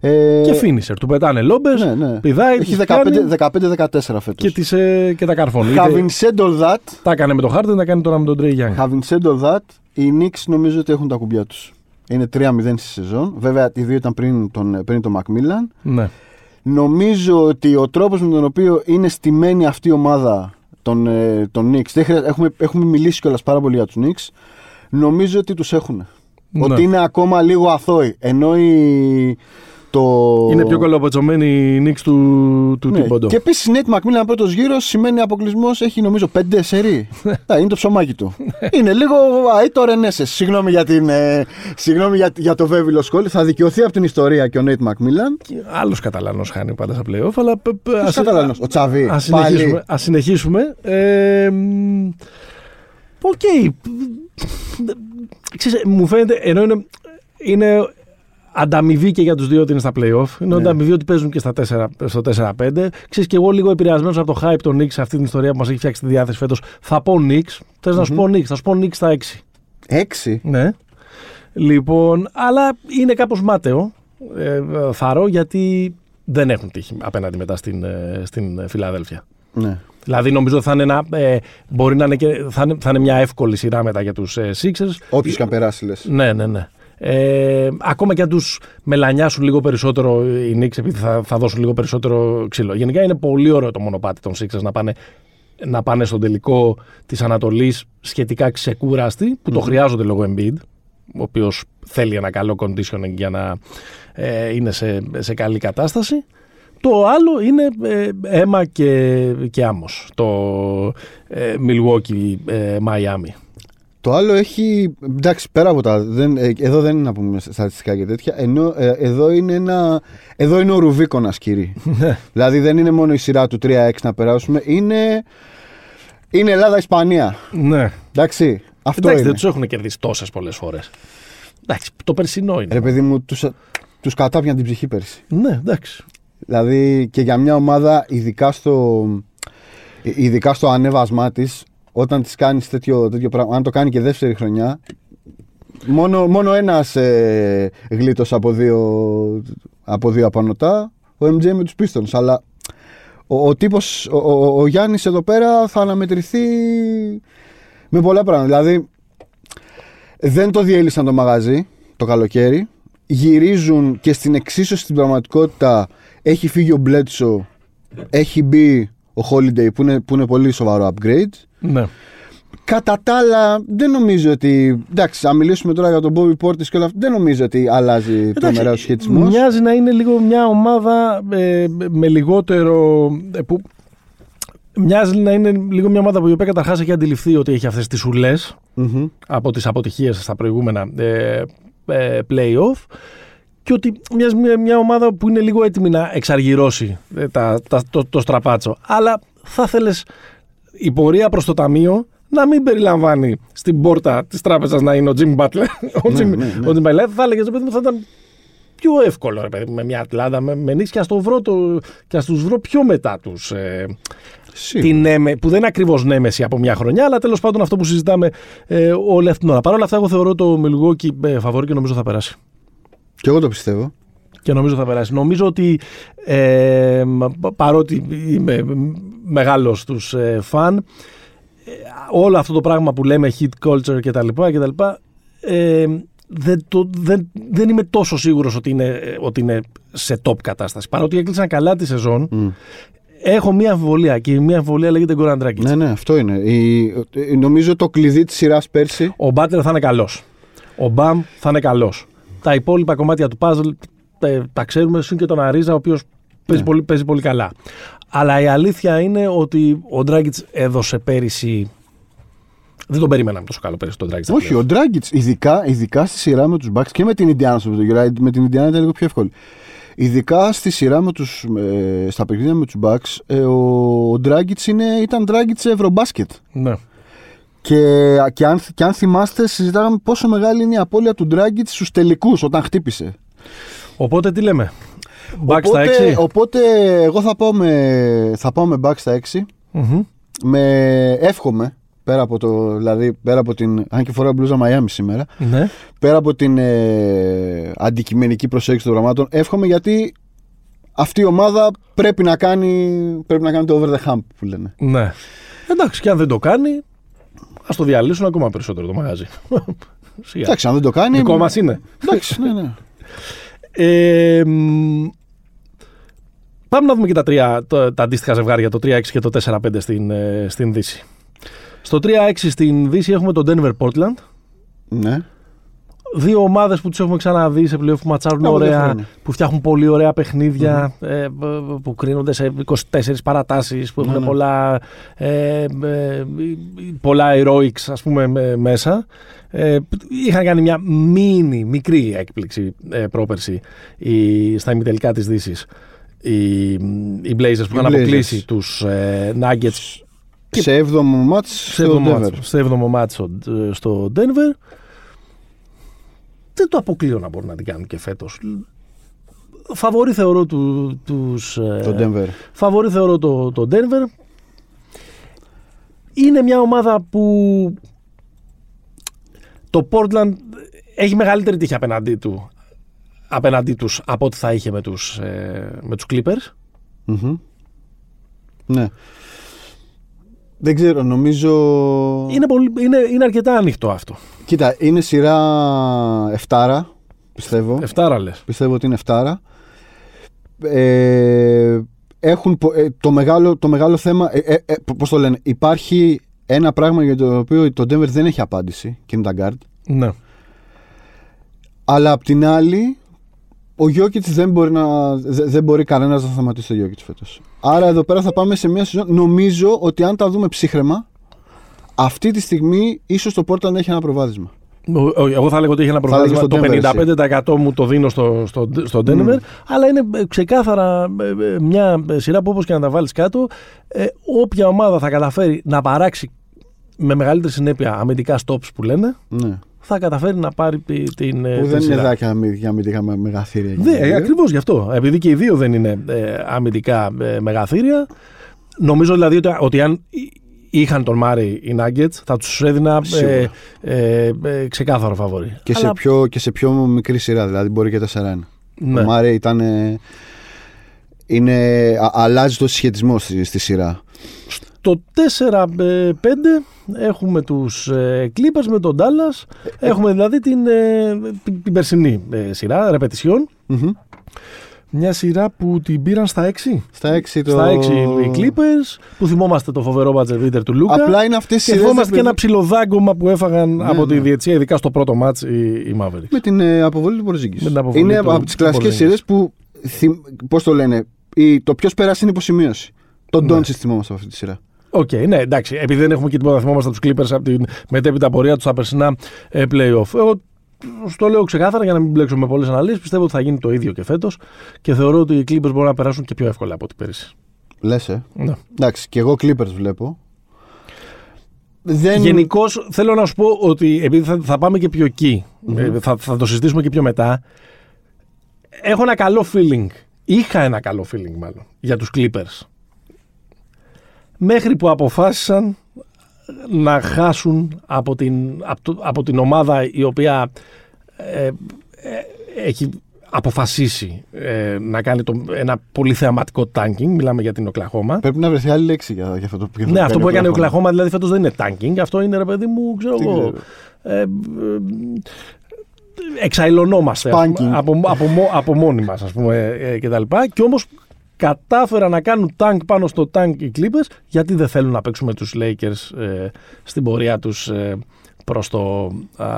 Ε, Και finisher. Του πετάνε λόμπε, ναι, ναι. πηδάει, Έχει τις κάνει 15-14 φέτος. και, τις, ε, και τα καρφώνει. Είτε Having said all that, τα έκανε με τον Χάρτεν, τα κάνει τώρα με τον Τρέι Γιάνγκ. Having said all that, οι Knicks νομίζω ότι έχουν τα κουμπιά τους. Είναι 3-0 στη σεζόν. Βέβαια, οι δύο ήταν πριν τον, πριν τον Macmillan. Ναι. Νομίζω ότι ο τρόπος με τον οποίο είναι στημένη αυτή η ομάδα των, ε, των Knicks. Δεν χρειάζεται- έχουμε, έχουμε μιλήσει κιόλας πάρα πολύ για τους Knicks. Νομίζω ότι τους έχουν. Ναι. Ότι είναι ακόμα λίγο αθώοι. Ενώ η, το... Είναι πιο κολοπατσωμένη η νίξη του, του Ναι. Τιμποντό. Και επίσης Nate McMillan πρώτος γύρος σημαίνει αποκλεισμός. Έχει νομίζω πέντε σερί. Τα, είναι το ψωμάκι του. είναι λίγο Αΐτο Ρενέσες. Συγγνώμη, για, την, ε, συγγνώμη για, για το βέβηλο σχόλιο. Θα δικαιωθεί από την ιστορία και ο Nate McMillan. Άλλος Καταλανός χάνει πάντα στα playoff, αλλά. π- π- ας- Καταλανός, ο Τσαβί. Ας συνεχίσουμε. Ας συνεχίσουμε. Ε, μ, Οκ. Ξέρεις, μου φαίνεται, ενώ είναι, είναι ανταμοιβή και για τους δύο ότι είναι στα playoff, είναι Ναι. ανταμοιβή ότι παίζουν και στα 4, στο 4-5. Ξέρεις και εγώ λίγο επηρεασμένος από το hype των Knicks σε αυτή την ιστορία που μας έχει φτιάξει τη διάθεση φέτος. Θα πω Knicks. Θες να σου πω Knicks. Θα σου πω Knicks στα 6. Έξι; Ναι. Λοιπόν, αλλά είναι κάπως μάταιο, ε, θαρώ, γιατί δεν έχουν τύχει απέναντι μετά στην, ε, στην Φιλαδέλφια. Ναι. Δηλαδή νομίζω ότι θα είναι, ένα, ε, μπορεί να είναι, και, θα είναι, θα είναι μια εύκολη σειρά μετά για τους ε, Sixers. Όποιο και αν περάσει, λες. Ναι, ναι, ναι. Ε, ακόμα και αν τους μελανιάσουν λίγο περισσότερο οι Knicks επειδή θα, θα δώσουν λίγο περισσότερο ξύλο. Γενικά είναι πολύ ωραίο το μονοπάτι των Sixers να πάνε, να πάνε στον τελικό της Ανατολής σχετικά ξεκούραστοι που το χρειάζονται λόγω Embiid ο οποίος θέλει ένα καλό conditioning για να ε, είναι σε, σε καλή κατάσταση. Το άλλο είναι ε, αίμα και, και άμμος, το ε, Milwaukee ε, Miami. Το άλλο έχει. Εντάξει, πέρα από τα. Δεν, ε, εδώ δεν είναι να πούμε στατιστικά και τέτοια. Ενώ ε, εδώ είναι ένα. Εδώ είναι ο Ρουβίκονας, κύριε. δηλαδή δεν είναι μόνο η σειρά του 3-6 να περάσουμε. Είναι. Είναι Ελλάδα-Ισπανία. Ναι. Εντάξει. Αυτό Εντάξει, είναι. δεν τους έχουν κερδίσει τόσες πολλές φορές. Εντάξει, το περσινό είναι. Ρε παιδί μου, τους, τους κατάπιαν την ψυχή πέρσι. Ναι, εντάξει. Δηλαδή και για μια ομάδα, ειδικά στο, ειδικά στο ανέβασμά της, όταν της κάνεις τέτοιο, τέτοιο πράγμα, αν το κάνει και δεύτερη χρονιά, μόνο, μόνο ένας ε, γλίτος από δύο, από δύο απανοτά, ο MJ με τους Pistons. Αλλά ο, ο τύπος, ο, ο, ο Γιάννης εδώ πέρα θα αναμετρηθεί με πολλά πράγματα. Δηλαδή, δεν το διέλυσαν το μαγαζί το καλοκαίρι. Γυρίζουν και στην εξίσωση στην πραγματικότητα έχει φύγει ο Μπλέτσο, έχει μπει ο Holiday που είναι, που είναι πολύ σοβαρό upgrade. Ναι. Κατά τα άλλα, δεν νομίζω ότι. Εντάξει, αν μιλήσουμε τώρα για τον Bobby Portis και όλα αυτά, δεν νομίζω ότι αλλάζει τρομερά ο σχετισμός. Μοιάζει να είναι λίγο μια ομάδα ε, με λιγότερο. ε, που, μοιάζει να είναι λίγο μια ομάδα που η οποία καταρχάς έχει αντιληφθεί ότι έχει αυτές τις ουλές από τις αποτυχίες στα προηγούμενα ε, ε, playoff και ότι μοιάζει μια, μια ομάδα που είναι λίγο έτοιμη να εξαργυρώσει ε, τα, τα, το, το στραπάτσο. Αλλά θα θέλει η πορεία προς το ταμείο να μην περιλαμβάνει στην πόρτα της τράπεζας να είναι ο Jimmy Butler. *laughs* ο Ναι, Jimmy, ναι, ναι. ο Jimmy Butler θα έλεγε, παιδί μου, θα ήταν πιο εύκολο, ρε παιδί μου, με μια Ατλάντα, με, με νίκη και α το βρω το, και ας τους βρω πιο μετά τους. Ε, Σίγουρα. την νέμε, που δεν είναι ακριβώς νέμεση από μια χρονιά, αλλά τέλος πάντων αυτό που συζητάμε ε, όλη αυτή την ώρα. Παρ' όλα αυτά, εγώ θεωρώ το Milwaukee ε, φαβορή και νομίζω θα περάσει. Και εγώ το πιστεύω. Και νομίζω θα περάσει. Νομίζω ότι ε, πα- παρότι είμαι μεγάλος τους ε, φαν, ε, όλο αυτό το πράγμα που λέμε Heat culture κτλ. κτλ ε, δεν, το, δεν, δεν είμαι τόσο σίγουρος ότι είναι, ε, ότι είναι σε top κατάσταση. Παρότι έκλεισαν καλά τη σεζόν, Μμ. έχω μία αμφιβολία και η μία αμφιβολία λέγεται Goran Dragic. Ναι, ναι, αυτό είναι. Η, ε, νομίζω το κλειδί της σειράς πέρσι. Ο Μπάτλερ θα είναι καλός. Ο Μπαμ θα είναι καλός. Τα υπόλοιπα κομμάτια του puzzle ε, τα ξέρουμε, συν και τον Αρίζα, ο οποίος παίζει, Ναι. πολύ, παίζει πολύ καλά. Αλλά η αλήθεια είναι ότι ο Ντράγκητ έδωσε πέρυσι. Δεν τον περίμεναμε τόσο καλό πέρυσι τον Ντράγκητ. Όχι, ο Ντράγκητ, ειδικά, ειδικά στη σειρά με τους Bucks και με την Ινδιάνα στο video, με την Ινδιάνα ήταν λίγο πιο εύκολη. Ειδικά στη σειρά με τους, ε, στα παιχνίδια με τους Bucks, ε, ο, ο Dragic είναι, ήταν Dragic σε Ευρωμπάσκετ. Ναι. Και, και, αν, και αν θυμάστε, συζητάγαμε πόσο μεγάλη είναι η απώλεια του Dragic στους τελικούς όταν χτύπησε. Οπότε τι λέμε; Back στα οπότε, 6. οπότε εγώ θα πάω με, θα πάω με back στα 6. Μμμ. Με εύχομαι, πέρα από, το, δηλαδή, πέρα από την. Αν και φοράω μπλούζα Μαϊάμι σήμερα. Ναι. πέρα από την ε, αντικειμενική προσέγγιση των πραγμάτων, εύχομαι γιατί αυτή η ομάδα πρέπει να κάνει, πρέπει να κάνει το over the hump που λένε. ναι. Εντάξει, και αν δεν το κάνει, ας το διαλύσουν ακόμα περισσότερο το μαγάζι. *laughs* Σιγά. Εντάξει, αν δεν το κάνει. Δικό μας είναι. Εντάξει, ναι, ναι. Ε, μ, πάμε να δούμε και τα, τρία, τα, τα αντίστοιχα ζευγάρια, το 3-6 και το 4-5 στην, ε, στην Δύση. Στο 3-6 στην Δύση έχουμε το Denver Portland. ναι. Δύο ομάδες που τις έχουμε ξαναδεί σε πλέον που ματσάρουν Από δύο ωραία, χρόνια. που φτιάχνουν πολύ ωραία παιχνίδια, ε, που κρίνονται σε 24 παρατάσεις, που έχουν Ναι, ναι. πολλά, ε, ε, πολλά heroics ας πούμε με- μέσα. Ε, είχαν κάνει μια μίνι, μικρή έκπληξη ε, πρόπερση η, στα ημιτελικά της Δύσης οι, οι Blazers που Οι είχαν Blazers. αποκλείσει τους ε, Nuggets Και- Σε 7ο μάτς σε στο έβδομο Denver. μάτσο- σε έβδομο μάτσο ε, στο Denver. Δεν το αποκλείω να μπορούν να την κάνουν και φέτος. Φαβορή θεωρώ του, τους, ε, Το Denver. Φαβορή θεωρώ το, το Denver. Είναι μια ομάδα που το Portland έχει μεγαλύτερη τύχη απέναντί του απέναντί τους από ό,τι θα είχε με τους, ε, με τους Clippers. Μμμ. Ναι. Δεν ξέρω, νομίζω. Είναι, πολύ, είναι, είναι αρκετά ανοιχτό αυτό. Κοίτα, είναι σειρά 7, πιστεύω. Εφτάρα λες. Πιστεύω ότι είναι 7. Ε, έχουν, πο- ε, το, μεγάλο, το μεγάλο θέμα, ε, ε, ε, πώς το λένε, υπάρχει ένα πράγμα για το οποίο το Denver δεν έχει απάντηση και είναι τα guard. Ναι. Αλλά απ' την άλλη, ο Γιώκητς δεν μπορεί, να, δε- δεν μπορεί κανένας να σταματήσει το Γιώκητς φέτος. Άρα εδώ πέρα θα πάμε σε μια σεζόν. Νομίζω ότι αν τα δούμε ψύχρεμα, αυτή τη στιγμή ίσως το Portland έχει ένα προβάδισμα. Ο- ο- Εγώ θα λέγω ότι έχει ένα Θα έλεγες προβάδισμα. στο Το Denver, 55% μου το δίνω στο, στο, στο Denver, αλλά είναι ε, ξεκάθαρα ε, ε, μια σειρά που όπως και να τα βάλεις κάτω, ε, όποια ομάδα θα καταφέρει να παράξει με μεγαλύτερη συνέπεια αμυντικά stops που λένε, Ναι. Θα καταφέρει να πάρει τη- την, ε, Που την δεν είναι σειρά. δάκια για αμυντικά με μεγαθύρια. Ναι, ε, ακριβώς γι' αυτό. Επειδή και οι δύο δεν είναι ε, αμυντικά ε, μεγαθύρια, νομίζω δηλαδή ότι, ότι αν είχαν τον Μάρι οι Nuggets, θα τους έδινα ε, Σίγουρα. ε, ε, ξεκάθαρο φαβορή. Και, σε Αλλά- πιο, και σε πιο μικρή σειρά, δηλαδή μπορεί και 4-1. ναι. Ο Μάρε ήταν. ε, Είναι, α- αλλάζει το συσχετισμό στη, στη σειρά. Το 4-5 έχουμε τους ε, Clippers με τον Dallas. Έχουμε δηλαδή την, ε, την, την περσινή ε, σειρά, ρεπετησιών. Μμμ. Μια σειρά που την πήραν στα 6. Στα 6 το. Στα 6 οι Clippers, που θυμόμαστε το φοβερό μπατζεβίτερ του Λούκα. Απλά είναι αυτές οι και σειρές. θυμόμαστε και ρε ένα ψηλοδάγκωμα που έφαγαν από ναι. τη διετσία, ειδικά στο πρώτο μάτς οι, οι Mavericks. Με την ε, αποβολή του Πορζίγκη. Με την αποβολή Είναι του- από τις του κλασικές Porzingis. σειρές που. Πώς το λένε, η, το ποιος πέρασε είναι υποσημείωση. Τον Ναι. Ντόντσιτς θυμόμαστε από αυτή τη σειρά. Οκ, ναι, εντάξει. Επειδή δεν έχουμε και τίποτα, θυμόμαστε τους Clippers από την μετέπειτα πορεία τους στα περσινά ε, playoff. Εγώ στο λέω ξεκάθαρα για να μην μπλέξω με πολλές αναλύσεις. Πιστεύω ότι θα γίνει το ίδιο και φέτος και θεωρώ ότι οι Clippers μπορούν να περάσουν και πιο εύκολα από ό,τι πέρυσι. Λες, ε. Ναι. Εντάξει, και εγώ Clippers βλέπω. δεν... Γενικώς θέλω να σου πω ότι επειδή θα, θα πάμε και πιο εκεί, ε, θα, θα το συζητήσουμε και πιο μετά. Έχω ένα καλό feeling. Είχα ένα καλό feeling μάλλον για τους Clippers. Μέχρι που αποφάσισαν να χάσουν από την, από, το- από την ομάδα η οποία ε, ε, έχει αποφασίσει ε, να κάνει το, ένα πολύ θεαματικό tanking. Μιλάμε για την Οκλαχώμα. Πρέπει να βρεθεί άλλη λέξη για, για αυτό το για Ναι, αυτό που έκανε ο Οκλαχώμα. Οκλαχώμα δηλαδή φέτος δεν είναι tanking. Αυτό είναι ρε παιδί μου, ξέρω Τι εγώ. ξέρω. Ε, ε, εξαϊλωνόμαστε ας πούμε, Spanking. από, από, μο- από μόνοι μας, ας πούμε, ε, και τα λοιπά. Και όμως κατάφεραν να κάνουν tank πάνω στο tank οι Clippers γιατί δεν θέλουν να παίξουν με τους Lakers ε, στην πορεία τους ε, προς, το, α,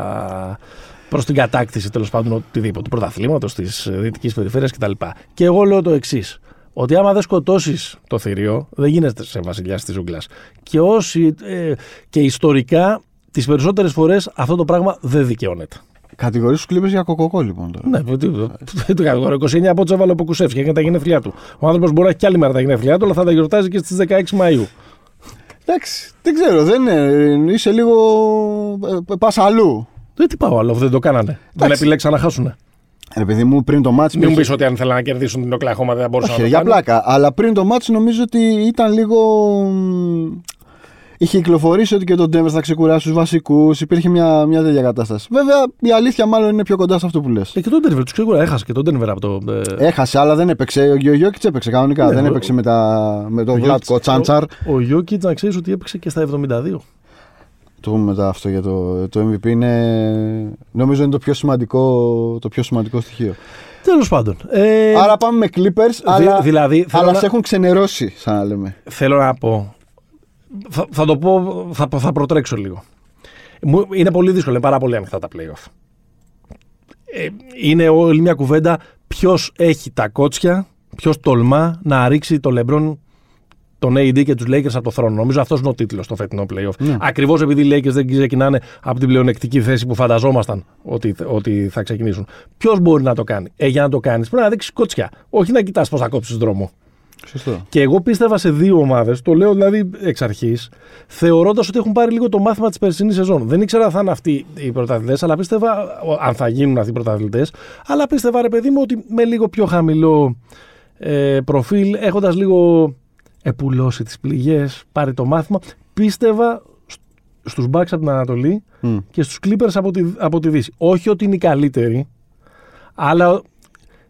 προς την κατάκτηση τέλος πάντων οτιδήποτε, του πρωταθλήματος της ε, δυτικής περιφέρειας κτλ. Και εγώ λέω το εξής. Ότι άμα δεν σκοτώσεις το θηρίο, δεν γίνεσαι σε βασιλιάς της ζούγκλας. Και όσοι. Ε, και ιστορικά, τις περισσότερες φορές αυτό το πράγμα δεν δικαιώνεται. Κατηγορείς τους Clippers για κοκοκό λοιπόν τώρα. Ναι, τι- τι το κατηγορώ. 29 από του έβαλε ο Ποκουσεύσκι, έκανε τα γενέθλιά του. Ο άνθρωπος μπορεί να έχει κι άλλη μέρα τα γενέθλιά του, αλλά θα τα γιορτάζει και στις 16 Μαου. Εντάξει, δεν ξέρω, δεν είναι. Είσαι λίγο. Ε, Πας αλλού. Δεν τι πάω άλλο, δεν το κάνανε. Δεν επιλέξαν να χάσουν. Ρε παιδί μου, πριν το μάτς Μην μου υπήρχε- πεις ότι αν θέλανε να κερδίσουν την Οκλαχώμα δεν θα μπορούσαν Όχι, να το για κάνουν. πλάκα. Αλλά πριν το μάτς νομίζω ότι ήταν λίγο. Μ, Είχε κυκλοφορήσει ότι και τον Denver θα ξεκουράσει τους βασικούς. Υπήρχε μια, μια τέτοια κατάσταση. Βέβαια, η αλήθεια μάλλον είναι πιο κοντά σε αυτό που λες. Ε, και τον Denver, τους ξεκούρα, έχασε και τον Denver από το. ε, Έχασε, αλλά δεν έπαιξε. Ο Γιώκητς έπαιξε κανονικά. Ναι, δεν ο- έπαιξε με, τα, με τον ο Βλάτκο Jokic- Τσάντσαρ. Ο, ο Jokic, να ξέρεις ότι έπαιξε και στα 72. Το πούμε μετά αυτό για το, το MVP. Είναι, νομίζω είναι το πιο σημαντικό, το πιο σημαντικό στοιχείο. Τέλος πάντων. Ε, Άρα πάμε με Clippers, αλλά, δηλαδή, θέλω αλλά να- σε έχουν ξενερώσει, σαν να λέμε. θέλω να πω. Θα, θα το πω, θα, θα προτρέξω λίγο. Μου- Είναι πολύ δύσκολο, είναι πάρα πολύ ανοιχτά τα playoff. Ε, είναι όλη μια κουβέντα ποιος έχει τα κότσια, ποιος τολμά να ρίξει το LeBron, τον AD και τους Lakers από το θρόνο. Νομίζω αυτός είναι ο τίτλος στο φετινό playoff. Ναι. Ακριβώς επειδή οι Lakers δεν ξεκινάνε από την πλεονεκτική θέση που φανταζόμασταν ότι, ότι θα ξεκινήσουν. Ποιος μπορεί να το κάνει; Ε, για να το κάνεις πρέπει να ρίξει κότσια. Όχι να κοιτάς πώς θα κόψεις δρόμο. Σωστό. Και εγώ πίστευα σε δύο ομάδες, το λέω δηλαδή εξ αρχής, θεωρώντας ότι έχουν πάρει λίγο το μάθημα της περσινής σεζόν. Δεν ήξερα αν θα είναι αυτοί οι πρωταθλητές, αλλά πίστευα, ο- αν θα γίνουν αυτοί οι πρωταθλητές, αλλά πίστευα, ρε παιδί μου, ότι με λίγο πιο χαμηλό ε, προφίλ, έχοντας λίγο επουλώσει τις πληγές, πάρει το μάθημα, πίστευα στ- στους Bucks από την Ανατολή Μμ. και στους Clippers από τη, από τη Δύση. Όχι ότι είναι οι καλύτεροι, αλλά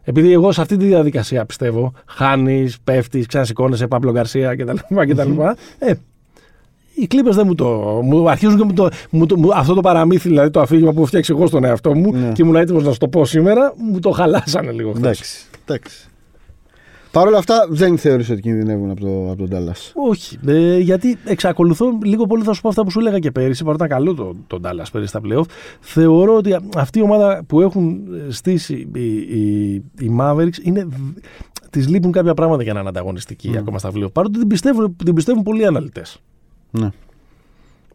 επειδή εγώ σε αυτή τη διαδικασία πιστεύω, χάνεις, πέφτεις, ξανασηκώνεσαι, Παύλο Γκαρσία κτλ. κτλ ε, οι Clippers δεν μου το. Μου αρχίζουν και μου το, μου το, μου- αυτό το παραμύθι, δηλαδή το αφήγημα που έχω φτιάξει εγώ στον εαυτό μου Ναι. και ήμουν έτοιμος να σου το πω σήμερα, μου το χαλάσανε λίγο χθες. Εντάξει. εντάξει. Παρ' όλα αυτά δεν θεωρείς ότι κινδυνεύουν από, το, από τον Dallas. Όχι. Ε, γιατί εξακολουθώ λίγο πολύ θα σου πω αυτά που σου έλεγα και πέρυσι. Παρότι ήταν καλό το, το Dallas πέρυσι στα playoff. Θεωρώ ότι αυτή η ομάδα που έχουν στήσει οι, οι, οι Mavericks είναι. Τη λείπουν κάποια πράγματα για να είναι ανταγωνιστική ακόμα στα playoff. Παρότι την πιστεύουν, την πιστεύουν πολλοί αναλυτές. Ναι.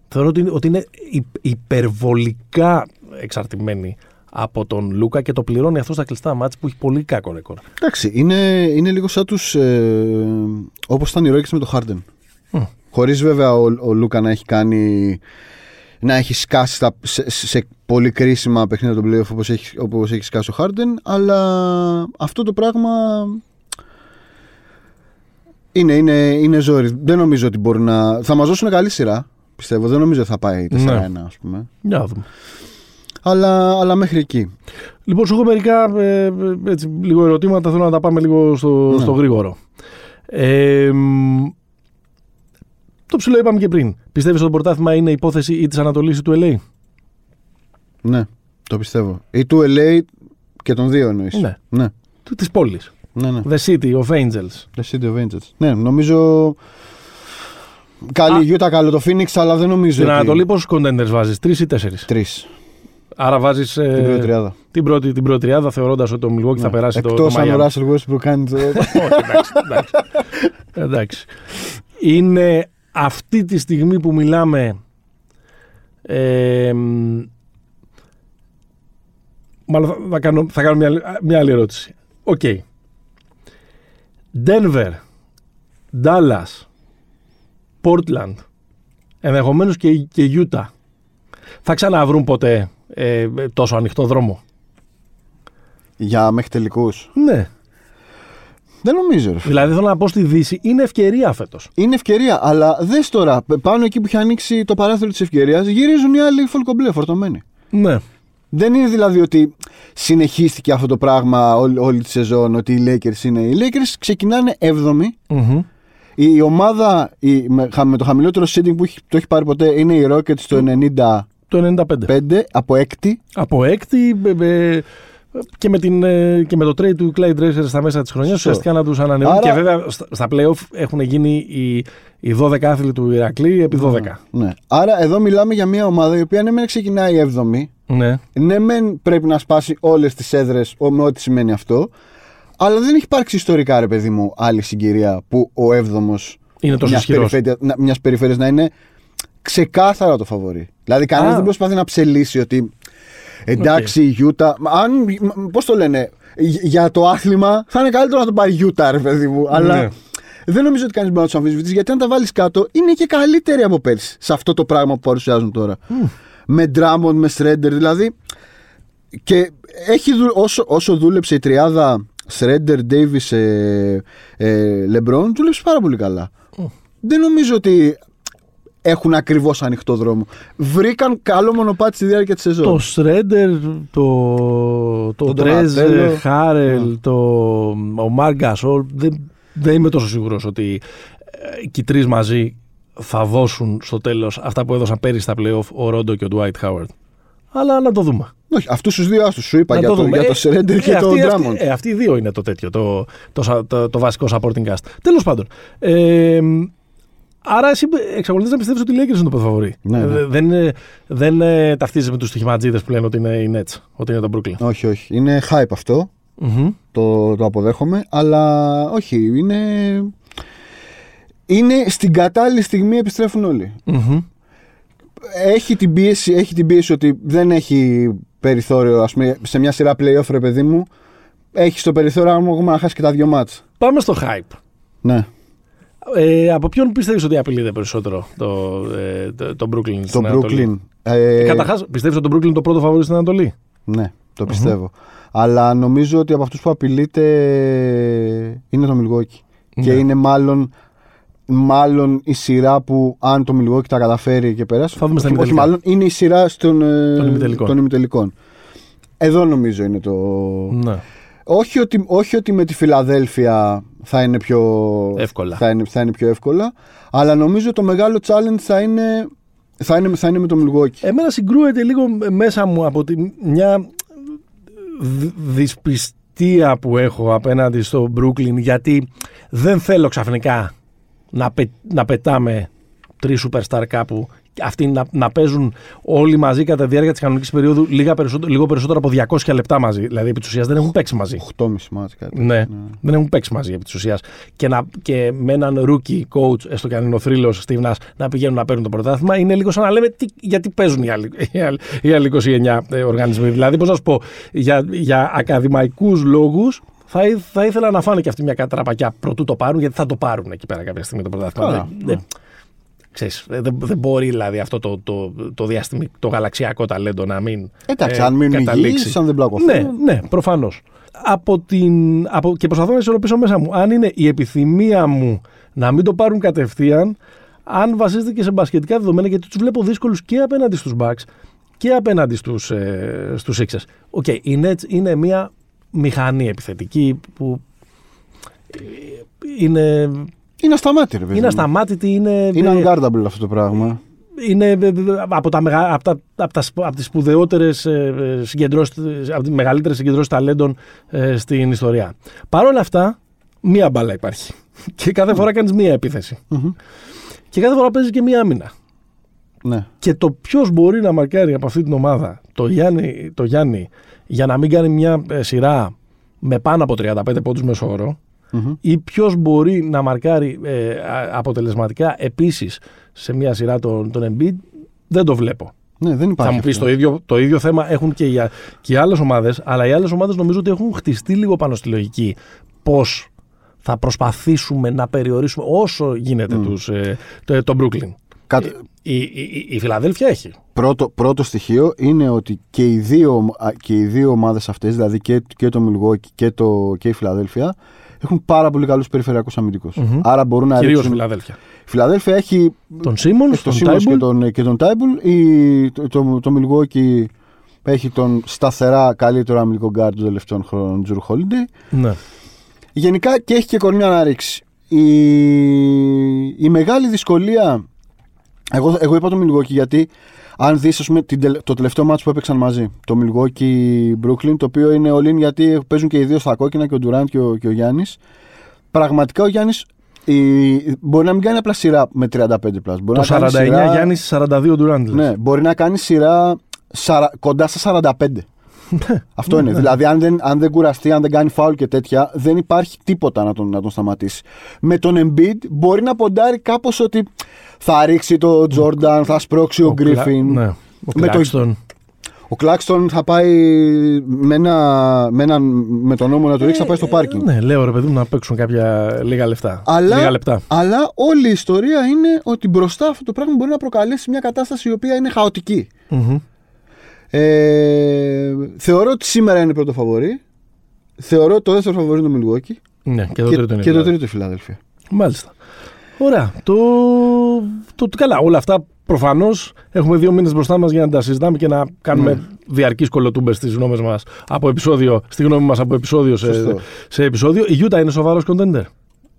Θεωρώ ότι είναι, ότι είναι υ- υπερβολικά εξαρτημένοι από τον Λούκα και το πληρώνει αυτό στα κλειστά μάτς που έχει πολύ κακό ρεκόρ. Εντάξει, είναι, είναι λίγο σαν τους ε, όπως ήταν οι Rockets με το Harden. Μμ. Χωρίς βέβαια ο, ο Λούκα να έχει κάνει να έχει σκάσει στα, σε, σε πολύ κρίσιμα παιχνίδια των playoff όπως έχει, όπως έχει σκάσει ο Harden αλλά αυτό το πράγμα είναι, είναι, είναι ζόρι. Δεν νομίζω ότι μπορούν να... Θα μας δώσουν καλή σειρά πιστεύω. Δεν νομίζω ότι θα πάει 4-1 Ναι. ας πούμε. Για να δούμε. Αλλά, αλλά μέχρι εκεί. Λοιπόν, σου έχω μερικά ε, ε, έτσι, λίγο ερωτήματα. Θέλω να τα πάμε λίγο στο, Ναι. στο γρήγορο. Ε, μ, το ψηλό είπαμε και πριν. Πιστεύεις ότι το πρωτάθλημα είναι υπόθεση ή της Ανατολής ή του LA. Ναι, το πιστεύω. Ή του LA και των δύο εννοείς. Ναι. Ναι, Του- Της πόλης. ναι. ναι. The City of Angels. The City of Angels. Ναι, νομίζω. Καλή η Utah, καλό το Phoenix, αλλά δεν νομίζω. Στην ότι... Ανατολή πόσους contenders βάζεις, τρεις ή τέσσερις; Τρεις. Άρα βάζεις ε, Την πρώτη τριάδα. την πρώτη, την πρώτη τριάδα θεωρώντας ότι το Milwaukee θα περάσει το, Εκτός το αν Miami. ο Russell Westbrook κάνει το. Όχι, εντάξει, εντάξει. εντάξει. Είναι αυτή τη στιγμή που μιλάμε ε, μ, μάλλον θα, θα κάνω, θα κάνω μια, μια άλλη ερώτηση. Οκ. Denver, Dallas, Portland, ενδεχομένως και, και Utah, θα ξαναβρούν ποτέ ε, τόσο ανοιχτό δρόμο. Για μέχρι τελικούς. Ναι. Δεν νομίζω. Ρε. φίλε. Δηλαδή θέλω να πω στη Δύση είναι ευκαιρία φέτος. Είναι ευκαιρία, αλλά δες τώρα, πάνω εκεί που έχει ανοίξει το παράθυρο της ευκαιρίας, γυρίζουν οι άλλοι φολκομπλέ φορτωμένοι. Ναι. Δεν είναι δηλαδή ότι συνεχίστηκε αυτό το πράγμα όλη, όλη τη σεζόν, ότι οι Lakers είναι. Οι Lakers ξεκινάνε 7η. Μμμ. Η, η ομάδα η, με, χα- με το χαμηλότερο seeding που έχει, το έχει πάρει ποτέ είναι οι Rockets το 95 Το 95. από έκτη. Από έκτη ε, ε, και με, την, ε, και με το trade του Clyde Drexler στα μέσα της χρονιάς Σωστό. ουσιαστικά να τους ανανεώνουν. Άρα- Και βέβαια στα, στα playoff έχουν γίνει οι, οι 12 άθλοι του Ηρακλή επί 12. Ναι. Άρα εδώ μιλάμε για μια ομάδα η οποία ναι μεν ξεκινάει 7η, Ναι. ναι μεν πρέπει να σπάσει όλες τις έδρες ο- με ό,τι σημαίνει αυτό, αλλά δεν έχει υπάρξει ιστορικά ρε παιδί μου άλλη συγκυρία που ο 7ος Είναι τόσο μιας, ισχυρός. περιφέρεια- να- μιας περιφέρειας να είναι ξεκάθαρα το φαβορή. Δηλαδή κανένα Α. δεν προσπαθεί να ψελίσει ότι εντάξει η Γιούτα, αν, μ- πώς το λένε, για- για το άθλημα θα είναι καλύτερο να το πάρει η Γιούτα ρε παιδί μου, αλλά Ναι. δεν νομίζω ότι κανείς μπορεί να τους αμφισβητήσει γιατί αν τα βάλεις κάτω είναι και καλύτεροι από πέρσι σε αυτό το πράγμα που παρουσιάζουν τώρα. Με Drummond, με Shredder, δηλαδή και έχει δου- όσο, όσο δούλεψε η τριάδα Shredder, Davis, ε, ε, LeBron, δούλεψε πάρα πολύ καλά. Δεν νομίζω ότι έχουν ακριβώς ανοιχτό δρόμο. Βρήκαν καλό μονοπάτι στη διάρκεια της σεζόν. Το Σρέντερ, το, το Το Τρέζ, Donatello. Χάρελ, το, ο Μάρκ Γκασόλ, δεν, δεν είμαι τόσο σίγουρος ότι ε, και οι τρεις μαζί θα δώσουν στο τέλος αυτά που έδωσαν πέρυσι στα playoff ο Ρόντο και ο Ντουάιτ Χάουαρντ. Αλλά να το δούμε. Όχι, αυτούς τους δύο άστου σου είπα Να για το το, δούμε. για το Ε, Shredder και ε, το αυτοί- Drummond. αυτοί- ε, αυτοί οι δύο είναι το τέτοιο, το, το, σα- το, το βασικό supporting cast. Τέλος πάντων. Ε, άρα εσύ εξακολουθείς να πιστεύεις ότι οι Lakers είναι το πρωτοφαβορή. Ναι, ναι. Ε, δεν ε, δεν ε, ταυτίζεσαι με τους στοιχηματζίδες που λένε ότι είναι οι Nets, ότι είναι το Brooklyn. Όχι, όχι. Είναι hype αυτό. Μμμ. Το, το αποδέχομαι. Αλλά όχι, είναι. Είναι στην κατάλληλη στιγμή επιστρέφουν όλοι. Μμμ. Έχει την πίεση, έχει την πίεση ότι δεν έχει περιθώριο, ας πούμε, σε μια σειρά playoff, ρε παιδί μου. Έχει το περιθώριο άμα έχουμε να χάσει και τα δυο μάτς. Πάμε στο hype. Ναι. Ε, από ποιον πιστεύεις ότι απειλείται περισσότερο το, ε, το, το Brooklyn Το στην Ανατολή; Brooklyn. Ε, Καταρχάς, πιστεύεις ότι το Brooklyn είναι το πρώτο φαβορή στην Ανατολή; Ναι, το πιστευω Αλλά νομίζω ότι από αυτούς που απειλείται είναι το Milwaukee. Και Ναι. είναι μάλλον, μάλλον η σειρά που αν το Milwaukee τα καταφέρει και περάσει. Θα δούμε στα όχι, όχι, ημιτελικά. μάλλον είναι η σειρά στον, ε, Των ημιτελικών. των ημιτελικών. Εδώ νομίζω είναι το. Ναι. Όχι ότι, όχι ότι με τη Φιλαδέλφια θα είναι πιο Εύκολα. Θα είναι, θα είναι πιο εύκολα. Αλλά νομίζω το μεγάλο challenge θα είναι, θα είναι, θα είναι με το Milwaukee. Εμένα συγκρούεται λίγο μέσα μου από τη, μια δ- δυσπιστία που έχω απέναντι στο Brooklyn γιατί δεν θέλω ξαφνικά να, πε- να πετάμε τρεις superstar κάπου και αυτοί να, να παίζουν όλοι μαζί κατά τη διάρκεια της κανονικής περίοδου λίγα περισσότερο, λίγο περισσότερο από 200 λεπτά μαζί. Δηλαδή, επί της ουσίας δεν έχουν παίξει μαζί. 8,5 μάτς κάτι. Ναι, δεν έχουν παίξει μαζί επί της ουσίας. Και, να- και με έναν rookie coach, έστω και αν είναι ο θρύλος Steve Nash, να πηγαίνουν να παίρνουν το πρωτάθλημα, είναι λίγο σαν να λέμε τι, γιατί παίζουν οι άλλοι, οι άλλοι, οι άλλοι 29 ε, οργανισμοί. Δηλαδή, πώς να σου πω, για, για ακαδημαϊκούς λόγους θα, ήθ- θα ήθελα να φάνε και αυτή μια κατραπακιά προτού το πάρουν, γιατί θα το πάρουν εκεί πέρα κάποια στιγμή το πρωτάθλημα. Καλά, Δεν- ναι. Δεν- ξέρεις, δεν, δεν μπορεί δηλαδή αυτό το, το, το, διαστημι- το γαλαξιακό ταλέντο να μην Εντάξει, ε, αν μείνουν καταλήξει. υγιείς, αν δεν πλακωθούν. Ναι, ναι, προφανώς. Από την, από, και προσπαθώ να ισορροπήσω μέσα μου. Αν είναι η επιθυμία μου να μην το πάρουν κατευθείαν, αν βασίζεται και σε μπασκετικά δεδομένα, γιατί τους βλέπω δύσκολους και απέναντι στους Bucks και απέναντι στους ε, στους Sixers. Οκ, οι Nets είναι μια μηχανή επιθετική που ε, είναι, Είναι ασταμάτη, ρε παιδί. είναι μου. ασταμάτητη, είναι, Είναι ε, unguardable αυτό το πράγμα. είναι ε, ε, από, τα, μεγα- από, τα, από, τα, σπ- από τις σπουδαιότερες ε, ε, συγκεντρώσεις, από τις μεγαλύτερες συγκεντρώσεις ταλέντων ε, στην ιστορία. Παρ' όλα αυτά, μία μπάλα υπάρχει. *laughs* Και κάθε φορά κάνεις μία επίθεση. Μμμ. Και κάθε φορά παίζεις και μία άμυνα. Ναι. Και το ποιος μπορεί να μαρκάρει από αυτή την ομάδα το Γιάννη, το Γιάννη για να μην κάνει μια ε, σειρά με πάνω από 35 πόντους μέσω όρο, Μμμ. ή ποιος μπορεί να μαρκάρει ε, α- αποτελεσματικά επίσης σε μια σειρά τον, τον Embiid, δεν το βλέπω. Ναι, δεν υπάρχει. Θα μου πεις αυτό. το ίδιο, το ίδιο θέμα έχουν και οι, και οι άλλες ομάδες, αλλά οι άλλες ομάδες νομίζω ότι έχουν χτιστεί λίγο πάνω στη λογική πώς θα προσπαθήσουμε να περιορίσουμε όσο γίνεται τους, ε, το, το Brooklyn. Κατ- Η, η, η, η Φιλαδέλφια έχει. Πρώτο, πρώτο στοιχείο είναι ότι και οι δύο, α, και οι δύο ομάδες αυτές, δηλαδή και, και το Milwaukee και, το, και η Φιλαδέλφια, έχουν πάρα πολύ καλούς περιφερειακούς αμυντικούς. Άρα μπορούν να Κυρίως ρίξουν... Φιλαδέλφια. Η Φιλαδέλφια έχει Τον Σίμον, έχει τον τον Simmons και Τάιμπουλ. τον, και τον Τάιμπουλ. Η, το, το, το Milwaukee έχει τον σταθερά καλύτερο αμυντικό γκάρ των τελευταίων χρόνων, Τζρου Χόλιντεϊ. Ναι. Γενικά και έχει και κορμιά να ρίξει. Η, η μεγάλη δυσκολία. Εγώ, εγώ είπα το Milwaukee γιατί αν δεις ας πούμε, την, τελε- το τελευταίο μάτσο που έπαιξαν μαζί, το Milwaukee Brooklyn, το οποίο είναι all in γιατί παίζουν και οι δύο στα κόκκινα και ο Durant και ο, και ο Γιάννης. Πραγματικά ο Γιάννης η, μπορεί να μην κάνει απλά σειρά με 35 πλάς. Μπορεί Το να κάνει 49 σειρά- Γιάννης 42 Ντουράντ. ναι, μπορεί να κάνει σειρά σαρα- κοντά στα 45. Αυτό είναι. Δηλαδή, αν δεν, αν δεν κουραστεί, αν δεν κάνει φάουλ και τέτοια, δεν υπάρχει τίποτα να τον, να τον σταματήσει. Με τον Embiid μπορεί να ποντάρει κάπως ότι θα ρίξει το Jordan, θα σπρώξει ο, Γκρίφιν. Ναι. Ο Με το- Κλάξτον. Ο Κλάξτον θα πάει με, ένα, με, ένα, με τον νόμο να το ρίξει, θα πάει στο πάρκινγκ. Ναι, λέω ρε παιδί μου να παίξουν κάποια λίγα λεφτά. Αλλά, Λίγα λεπτά. αλλά όλη η ιστορία είναι ότι μπροστά αυτό το πράγμα μπορεί να προκαλέσει μια κατάσταση η οποία είναι χαοτική. Μμμ. Ε, θεωρώ ότι σήμερα είναι πρώτο φαβορή. Θεωρώ ότι το δεύτερο φαβορή είναι το Milwaukee. Ναι, και το και, τρίτο είναι. και το δηλαδή. τρίτο η Φιλάδελφια. Μάλιστα. Ωραία. Το, το, καλά, όλα αυτά προφανώς έχουμε δύο μήνες μπροστά μας για να τα συζητάμε και να κάνουμε Ναι. διαρκείς κολοτούμπες στις γνώμες μας από επεισόδιο, στη γνώμη μας από επεισόδιο σε, Σωστό. σε επεισόδιο. Η Utah είναι σοβαρός contender;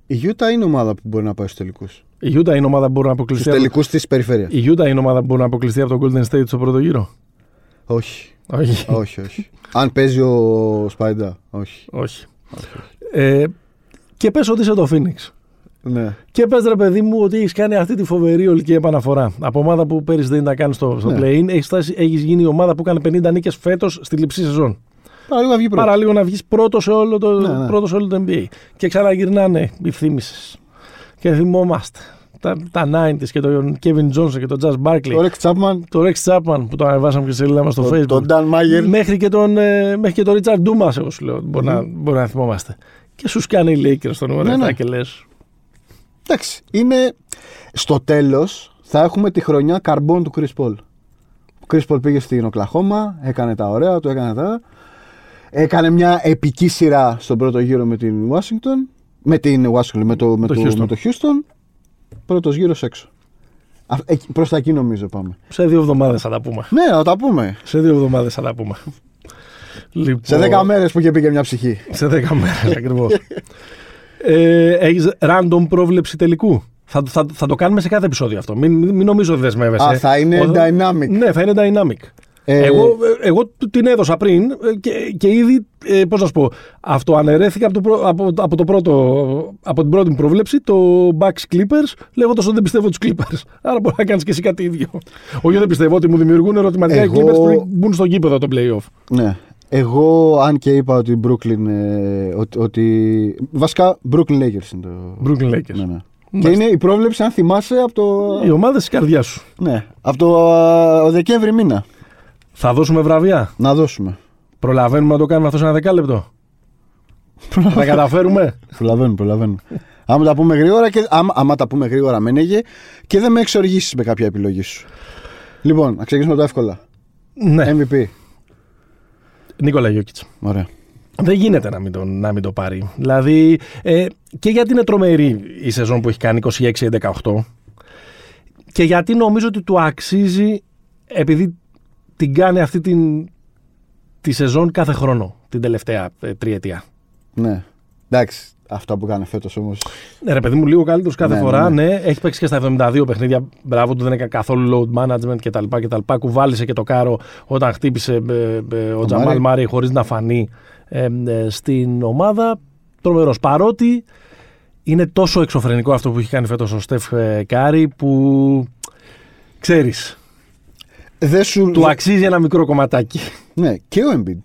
Η Utah είναι ομάδα που μπορεί να πάει στους τελικούς. Η Utah είναι ομάδα που μπορεί να Στους αποκλειστεί. Από... τελικούς της περιφέρειας. Η Utah είναι ομάδα που μπορεί να αποκλειστεί από το Golden State στο πρώτο γύρο; Όχι. Όχι. όχι, όχι. Αν παίζει ο Σπάιντα. Όχι. όχι. Ε, και πες ότι είσαι το Phoenix. Ναι. Και πες ρε παιδί μου ότι έχεις κάνει αυτή τη φοβερή ολική επαναφορά. Από ομάδα που πέρυσι δεν ήταν καν στο, στο Ναι. play-in, έχεις, φτάσει- έχεις γίνει η ομάδα που έκανε 50 νίκες φέτος στη λειψή σεζόν. Παρά λίγο να βγει πρώτος. Παρά λίγο να βγεις πρώτος σε όλο το, Ναι, ναι. πρώτος σε όλο το NBA. Και ξαναγυρνάνε οι θύμησες. Και θυμόμαστε τα, τα 90s και τον Kevin Johnson και τον Jazz Barkley. Ο Ρεξ Τσάπμαν. Το Rex Chapman που το ανεβάσαμε και σε σελίδα μας στο Facebook. Τον Νταν Μάγερ. Μέχρι και τον, ε, μέχρι και τον Richard Dumas, εγώ σου λέω. Μπορεί, να, μπορεί να θυμόμαστε. Και σου κάνει οι Lakers στο νούμερο Ναι, 7 ναι. και λες. Εντάξει. Είναι. Στο τέλος θα έχουμε τη χρονιά καρμπών του Chris Paul. Ο Chris Paul πήγε στην Οκλαχώμα, έκανε τα ωραία του, έκανε τα. Έκανε μια επική σειρά στον πρώτο γύρο με την Washington. Με την Washington, με το, με Το το, Houston. με το Houston. Πρώτος γύρος έξω. Προς τα εκεί νομίζω πάμε. Σε δύο εβδομάδες θα τα πούμε. Ναι, να τα πούμε. Σε δύο εβδομάδες θα τα πούμε. Λοιπόν, Σε 10 μέρες που είχε πει και μια ψυχή. Σε 10 μέρες ακριβώς. ε, Έχεις random πρόβλεψη τελικού; Θα, θα, θα το κάνουμε σε κάθε επεισόδιο αυτό. Μην, μην, μην νομίζω ότι δεσμεύεσαι. Α, θα είναι Ο- dynamic. Ναι, θα είναι dynamic. Ε, Εγώ, ε, εγώ του- την έδωσα πριν ε, και, και ήδη, ε, πώς να σου πω, αυτοαναιρέθηκα από το, πρω- από, από το πρώτο, από την πρώτη μου πρόβλεψη, το Bucks Clippers, λέγοντας ότι δεν πιστεύω τους Clippers. Άρα μπορεί να κάνεις και εσύ κάτι ίδιο. Όχι, δεν πιστεύω ότι μου δημιουργούν ερωτηματικά Εγώ- οι Clippers πριν μπουν στο γήπεδο το playoff. Ναι. Εγώ, αν και είπα ότι η Brooklyn. ε, ότι, ότι- Βασικά, Brooklyn Lakers είναι το. Brooklyn Lakers. Ναι, ναι. Και Μάλιστα. είναι η πρόβλεψη, αν θυμάσαι, από το. Οι ομάδε της καρδιάς σου. Ναι, από το α, Δεκέμβρη μήνα. Θα δώσουμε βραβεία; Να δώσουμε. Προλαβαίνουμε να το κάνουμε αυτό σε ένα δεκάλεπτο; Θα τα καταφέρουμε; Προλαβαίνουμε, προλαβαίνουμε. άμα τα πούμε γρήγορα και. Άμα, άμα τα πούμε γρήγορα, μένεγε και δεν με εξοργήσεις με κάποια επιλογή σου. Λοιπόν, να ξεκινήσουμε το εύκολα. ναι, MVP. Νίκολα Γιώκητς. Ωραία. Δεν γίνεται να μην, το, να μην το πάρει. Δηλαδή, ε, και γιατί είναι τρομερή η σεζόν που έχει κάνει 26-18 και γιατί νομίζω ότι του αξίζει επειδή την κάνει αυτή την, τη σεζόν κάθε χρόνο την τελευταία ε, τριετία. Ναι. Εντάξει, αυτά που κάνει φέτος όμως. Ναι, ρε παιδί μου, λίγο καλύτερος κάθε Ναι, φορά. ναι, Ναι, έχει παίξει και στα 72 παιχνίδια. Μπράβο του, δεν έκανε καθόλου load management κτλ. κτλ. Κουβάλησε και το κάρο όταν χτύπησε ε, ε, ο Τζαμάλ Μάρεϊ. Μάρεϊ χωρίς να φανεί ε, ε, στην ομάδα. Τρομερός. Παρότι είναι τόσο εξωφρενικό αυτό που έχει κάνει φέτος ο Στεφ ε, Κάρι που ξέρεις, Δεν σου. του αξίζει ένα μικρό κομματάκι. Ναι, και ο Embiid.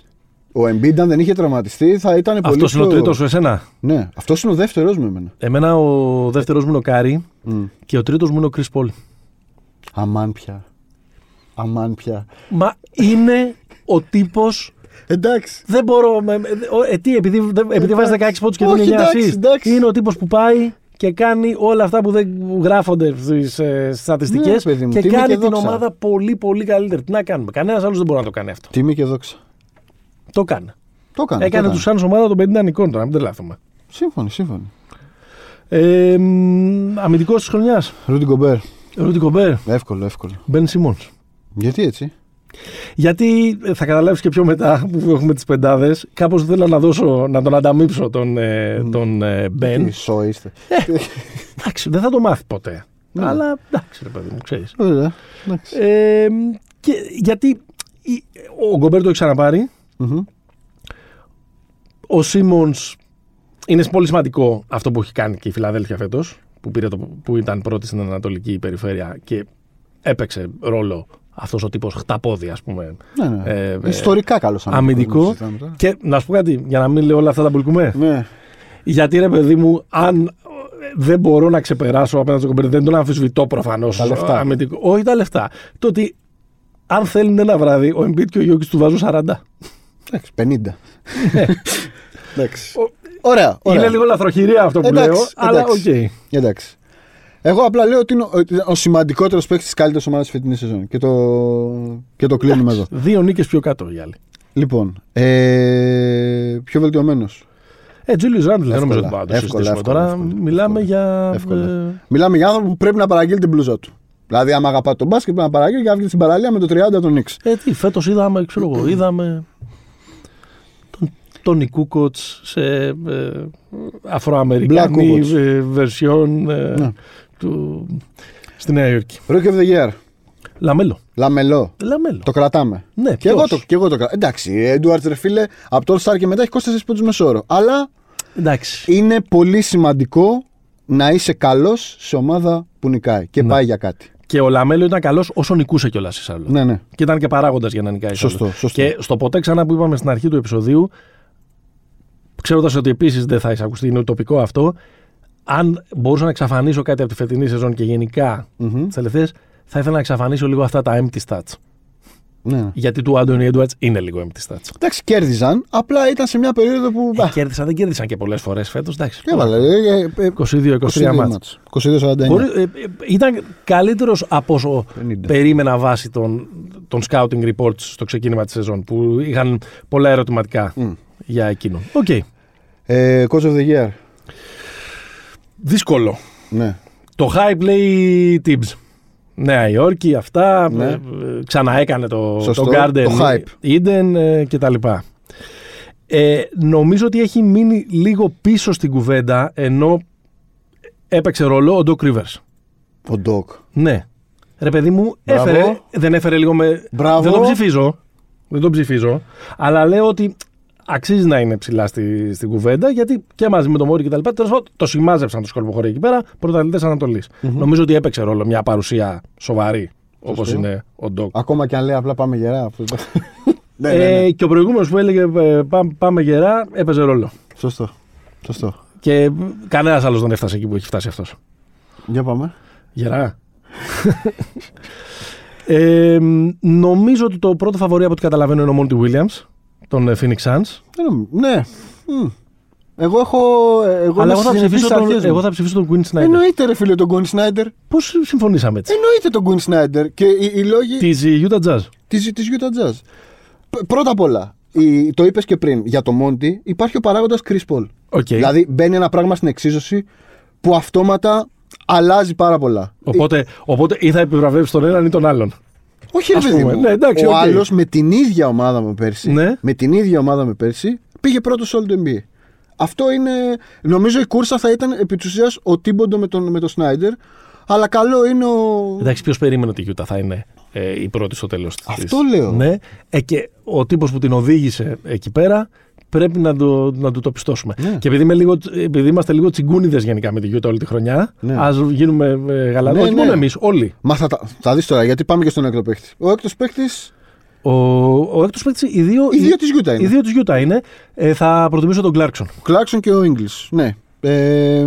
Ο Embiid, αν δεν είχε τραυματιστεί, θα ήταν πολύ Αυτός είναι ο πιο- τρίτος σου, εσένα; Ναι, αυτός είναι ο δεύτερος μου εμένα. Εμένα ο δεύτερος μου είναι ο Κάρι Μμ. και ο τρίτος μου είναι ο Κρις Πολ. Αμάν πια. Αμάν πια. Μα είναι ο τύπος Εντάξει. Δεν μπορώ. Με, με- ο- ε, τι, επειδή, δεν- επειδή βάζεις 16 πόντους και Όχι, δίνει 9 εντάξει, assist. εντάξει. Είναι ο τύπος που πάει και κάνει όλα αυτά που δεν γράφονται στις ε, στατιστικές Ναι, παιδί μου, και τιμή κάνει και την δόξα. ομάδα πολύ πολύ καλύτερη. Τι να κάνουμε. Κανένας άλλος δεν μπορεί να το κάνει αυτό. Τιμή και δόξα. Το έκανε. Το έκανε. έκανε το τους Suns ομάδα των 50 νικών τώρα, μην τρελάθουμε. Σύμφωνοι, σύμφωνοι. Ε, Αμυντικός της χρονιάς. Ρούντι Γκομπέρ. Ρούτι Κομπέρ. Εύκολο, εύκολο. Μπεν Σιμών. Γιατί έτσι; Γιατί ε, θα καταλάβεις και πιο μετά που έχουμε τις πεντάδες, κάπως θέλω να δώσω, να τον ανταμείψω τον, ε, τον ε, Μπεν. Τι σο είστε. Εντάξει, δεν θα το μάθει ποτέ. Ναι. Αλλά εντάξει, ρε παιδί μου, ξέρεις. Ωραία. εντάξει. Ε, και γιατί η- ο Γκομπέρ το έχει ξαναπάρει. Μμμ. Ο Σίμονς είναι πολύ σημαντικό αυτό που έχει κάνει και η Φιλαδέλφια φέτος, που, πήρε το, που ήταν πρώτη στην Ανατολική περιφέρεια και έπαιξε ρόλο αυτός ο τύπος χταπόδι, ας πούμε. Ναι, ναι. Ε, ε, Ιστορικά καλός αμυντικό. Και να σου πω κάτι, για να μην λέω όλα αυτά τα μπουλκουμέ. Ναι. Γιατί ρε παιδί μου, αν ε, δεν μπορώ να ξεπεράσω απέναντι στον Γκομπέρ, δεν τον αμφισβητώ προφανώς. Τα λεφτά. Όχι τα λεφτά. Το ότι αν θέλουν ένα βράδυ, ο Embiid και ο Γιόκιτς του βάζουν 40. Εντάξει, 50. Εντάξει. Ωραία, ωραία. Είναι λίγο λαθροχειρία αυτό που Εντάξει, λέω, αλλά οκ. εντάξει. Εντάξει. Εγώ απλά λέω ότι είναι ο, ότι είναι ο σημαντικότερος παίκτης της καλύτερης ομάδας της φετινής σεζόν. Και το, και το κλείνουμε εδώ. Δύο νίκες πιο κάτω οι άλλοι. Λοιπόν, ε, πιο βελτιωμένος. Ε, Τζούλιους Ραντλ, δεν νομίζω Εύκολα, ότι πάμε να το εύκολα, συζητήσουμε εύκολα, τώρα. εύκολα, Μιλάμε εύκολα. για. Εύκολα. ε, Μιλάμε για άνθρωπο που πρέπει να παραγγείλει την μπλούζα του. Δηλαδή, άμα αγαπά το μπάσκετ, πρέπει να παραγγείλει και να βγει στην παραλία με το 30 των Νικς. Ε, τι, φέτος είδαμε, ξέρω εγώ, είδαμε τον Τόνι Κούκοτ σε ε, αφροαμερικανή Black Kukoc. ε, βερσιόν ε, Ναι. Του, στη Νέα Υόρκη. Rookie of the year. Λαμέλο. Λαμελό. Λαμέλο. Το κρατάμε. Ναι, Και ποιος; εγώ, το, και εγώ το κρατάω. Εντάξει, Έντουαρντς ρε φίλε, από το All Star και μετά έχει 24 πόντους μέσο όρο. Αλλά Εντάξει. είναι πολύ σημαντικό να είσαι καλός σε ομάδα που νικάει και Ναι. πάει για κάτι. Και ο Λαμέλο ήταν καλός όσο νικούσε κιόλας η Σάρλοτ. Ναι, ναι. Και ήταν και παράγοντας για να νικάει η Σωστό, Σάρλοτ. σωστό. Και στο ποτέ ξανά που είπαμε στην αρχή του επεισοδίου, ξέροντας ότι επίσης δεν θα εισακουστεί, είναι τοπικό αυτό, αν μπορούσα να εξαφανίσω κάτι από τη φετινή σεζόν και γενικά Μμμ. τις τελευταίες, θα ήθελα να εξαφανίσω λίγο αυτά τα empty stats. ναι. ναι. Γιατί του Άντονι Έντουαρντς είναι λίγο empty stats. Εντάξει, κέρδιζαν. Απλά ήταν σε μια περίοδο που. Ε, κέρδισαν, δεν κέρδισαν και πολλές φορές φέτος. Εντάξει. Έβαλε. ε, ε, ε, 22-23 ματς. ματς. 22-49. Χωρί- ε, ε, ήταν καλύτερος από όσο 50. περίμενα βάσει των, των scouting reports στο ξεκίνημα της σεζόν που είχαν πολλά ερωτηματικά Μμ. για εκείνον. Οκ. Ε, Coach of the year. Δύσκολο. Ναι. Το hype λέει Tibbs. Νέα Υόρκη, αυτά. Ναι. ε, ε, ξαναέκανε το, Σωστό. το Garden Το hype. Eden ε, και τα λοιπά. Ε, νομίζω ότι έχει μείνει λίγο πίσω στην κουβέντα ενώ έπαιξε ρόλο ο Doc Rivers. Ο Ντοκ. Ναι. Ρε παιδί μου, Μπράβο. έφερε, δεν έφερε λίγο με... Μπράβο. Δεν τον ψηφίζω. Δεν τον ψηφίζω. Αλλά λέω ότι αξίζει να είναι ψηλά στη, στην κουβέντα γιατί και μαζί με τον Μόρι και τα λοιπά. Τέλος πάντων, το σημάζεψαν το σκορποχωρή εκεί πέρα. Πρωταθλητές Ανατολής. Νομίζω ότι έπαιξε ρόλο μια παρουσία σοβαρή όπως Σωστό. είναι ο Ντόκ. Ακόμα και αν λέει απλά πάμε γερά. αυτό- *laughs* ναι, ναι, Ε, ναι. και ο προηγούμενος που έλεγε ε, πάμε, πάμε γερά έπαιζε ρόλο. Σωστό. Σωστό. Και κανένας άλλος δεν έφτασε εκεί που έχει φτάσει αυτός. Για πάμε. Γερά. *laughs* ε, νομίζω ότι το πρώτο φαβορή από ό,τι καταλαβαίνω είναι ο Μόντι Williams, τον ε, Phoenix Suns. Δεν νομ- Ναι. Μμ. Εγώ έχω. Εγώ Αλλά είμαι εγώ θα, στις ψηφίσω τον, αρχές μου. εγώ θα ψηφίσω τον Quinn Snyder. Εννοείται, ρε φίλε, τον Γκον Σνάιντερ. Πώς συμφωνήσαμε έτσι; Εννοείται τον Γκον Σνάιντερ. Και οι, οι λόγοι Της Utah Jazz. της, της Utah Jazz. Π- Πρώτα απ' όλα, η, το είπες και πριν, για το Μόντι υπάρχει ο παράγοντας Chris Paul. Οκ. Δηλαδή μπαίνει ένα πράγμα στην εξίσωση που αυτόματα αλλάζει πάρα πολλά. Οπότε, οπότε ή θα επιβραβεύσει τον έναν ή τον άλλον. Όχι, ρε Ας παιδί πούμε. μου. Ναι, εντάξει, ο οκ. άλλος με την ίδια ομάδα με πέρσι, Ναι. με την ίδια ομάδα με πέρσι, πήγε πρώτος σε όλο το NBA. Αυτό είναι. Νομίζω η κούρσα θα ήταν επί της ουσίας ο Τίμποντο με τον, με τον Σνάιντερ. Αλλά καλό είναι ο. Εντάξει, ποιος περίμενε ότι η Utah θα είναι; Ε, η πρώτη στο τέλος της. Αυτό λέω. Ναι. Ε, και ο τύπος που την οδήγησε εκεί πέρα πρέπει να το, να του το πιστώσουμε. Ναι. Και επειδή, είμαι λίγο, επειδή είμαστε λίγο τσιγκούνιδες γενικά με τη Utah όλη τη χρονιά, Ναι. ας γίνουμε ε, γαλανό. Ναι, όχι ναι. μόνο εμείς, όλοι. Μα θα, τα- θα δεις τώρα, γιατί πάμε και στον έκτο παίκτη. Ο έκτος παίκτη. Ο, ο έκτος παίκτης, οι δύο, Οι δύο της Utah οι είναι. δύο της Utah είναι. Ε, θα προτιμήσω τον Clarkson. Ο Κλάξον και ο Ίγκλι. Ναι. Ε,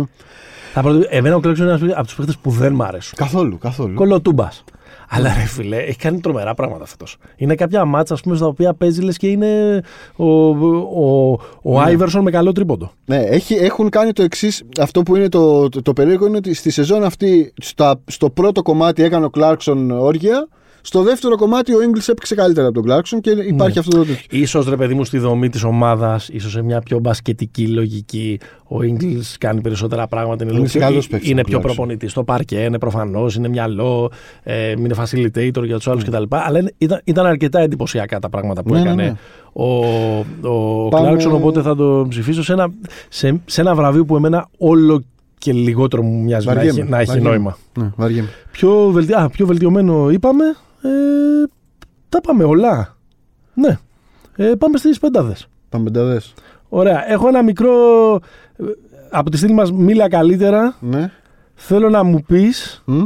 Θα προτιμ- Εμένα ο Κλέξον είναι ένας από τους παίχτε που δεν μ' αρέσουν. Καθόλου, καθόλου. Κολοτούμπας. Αλλά ρε φίλε, έχει κάνει τρομερά πράγματα φέτος. Είναι κάποια μάτσα ας πούμε, στα οποία παίζει λες και είναι ο, ο, ο Άιβερσον με καλό τρίποντο. Ναι, έχει, έχουν κάνει το εξής. Αυτό που είναι το, το, το περίεργο είναι ότι στη σεζόν αυτή, στα, στο πρώτο κομμάτι έκανε ο Κλάρκσον όργια. Στο δεύτερο κομμάτι ο Ίγκλης έπαιξε καλύτερα από τον Κλάρκσον και υπάρχει Ναι. αυτό το τέτοιο. Ίσως ρε παιδί μου στη δομή της ομάδας, ίσως σε μια πιο μπασκετική λογική, ο Ίγκλης κάνει περισσότερα πράγματα, είναι, Είναι λίγο πιο, καλός παίκτης είναι ο πιο Clarkson. προπονητής στο παρκέ, είναι προφανώς, είναι μυαλό, ε, είναι facilitator για τους άλλους κτλ. Αλλά είναι- ήταν, ήταν αρκετά εντυπωσιακά τα πράγματα που Ναι, ναι, έκανε ναι. ο, ο Πάμε- Clarkson, οπότε θα το ψηφίσω σε ένα, σε, σε ένα βραβείο που εμένα όλο και λιγότερο μου μοιάζει να Βαριέμαι, έχει, να έχει βαριέμαι. νόημα. Ναι, βαριέμαι. Πιο, βελτι... Α, πιο βελτιωμένο είπαμε. Ε, τα πάμε όλα. Ναι. Ε, πάμε στις πεντάδες. Πάμε πεντάδες. Ωραία. Έχω ένα μικρό. ε, Από τη στήλη μας μίλα καλύτερα. Ναι. Θέλω να μου πεις Μμ.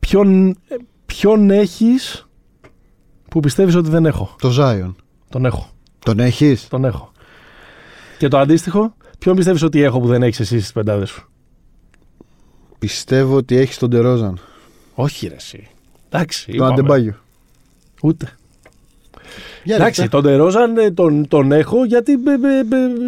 ποιον, ε, ποιον έχεις που πιστεύεις ότι δεν έχω. Το Ζάιον. Τον έχω. Τον έχεις; Τον έχω. Και το αντίστοιχο, ποιον πιστεύεις ότι έχω που δεν έχεις εσύ στις πεντάδες σου; Πιστεύω ότι έχεις τον Τερόζαν. Όχι ρε εσύ. Εντάξει. Τον είπαμε. Αντεμπάγιο. Ούτε. Για Εντάξει, ρίξτε. τον Τερόζαν ε, τον, τον έχω γιατί ε, ε,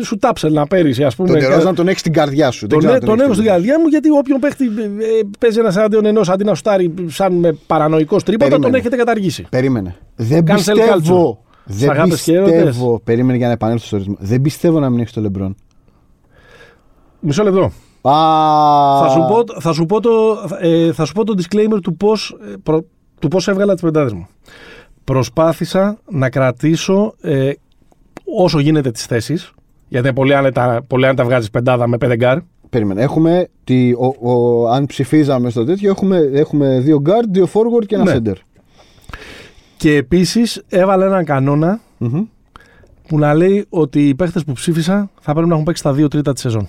ε, σου τάψελνα πέρυσι, ας πούμε. Τον Τερόζαν τον έχεις στην καρδιά σου. Δεν Τον, ξέρω ε, αν τον έχεις έχω στην καρδιά μου γιατί όποιον παίχτη ε, ε, παίζει ένας εναντίον ενός αντί να σουτάρει σαν με παρανοϊκός τρίποντα, τον Περίμενε. έχετε καταργήσει. Περίμενε. Δεν Cancel πιστεύω. Δεν αγάπες και έρωτες. πιστεύω. Περίμενε για να επανέλθω στο ρυθμό. Δεν πιστεύω να μην έχεις τον Λεμπρόν. Μισό λεπτό. Α, Θα σου, πω, θα, σου πω το, ε, θα σου πω το disclaimer του πώς του πώς έβγαλα τις πεντάδες μου. Προσπάθησα να κρατήσω ε, όσο γίνεται τις θέσεις. Γιατί είναι πολύ άνετα, πολύ άνετα βγάζεις πεντάδα με πέντε γκάρ. Περίμενε. Έχουμε. Τη, ο, ο, αν ψηφίζαμε στο τέτοιο, έχουμε, έχουμε δύο guard, δύο forward και ένα Ναι. center. Και επίσης έβαλα έναν κανόνα Μμμ. που να λέει ότι οι παίχτε που ψήφισα θα πρέπει να έχουν παίξει τα δύο τρίτα της σεζόν.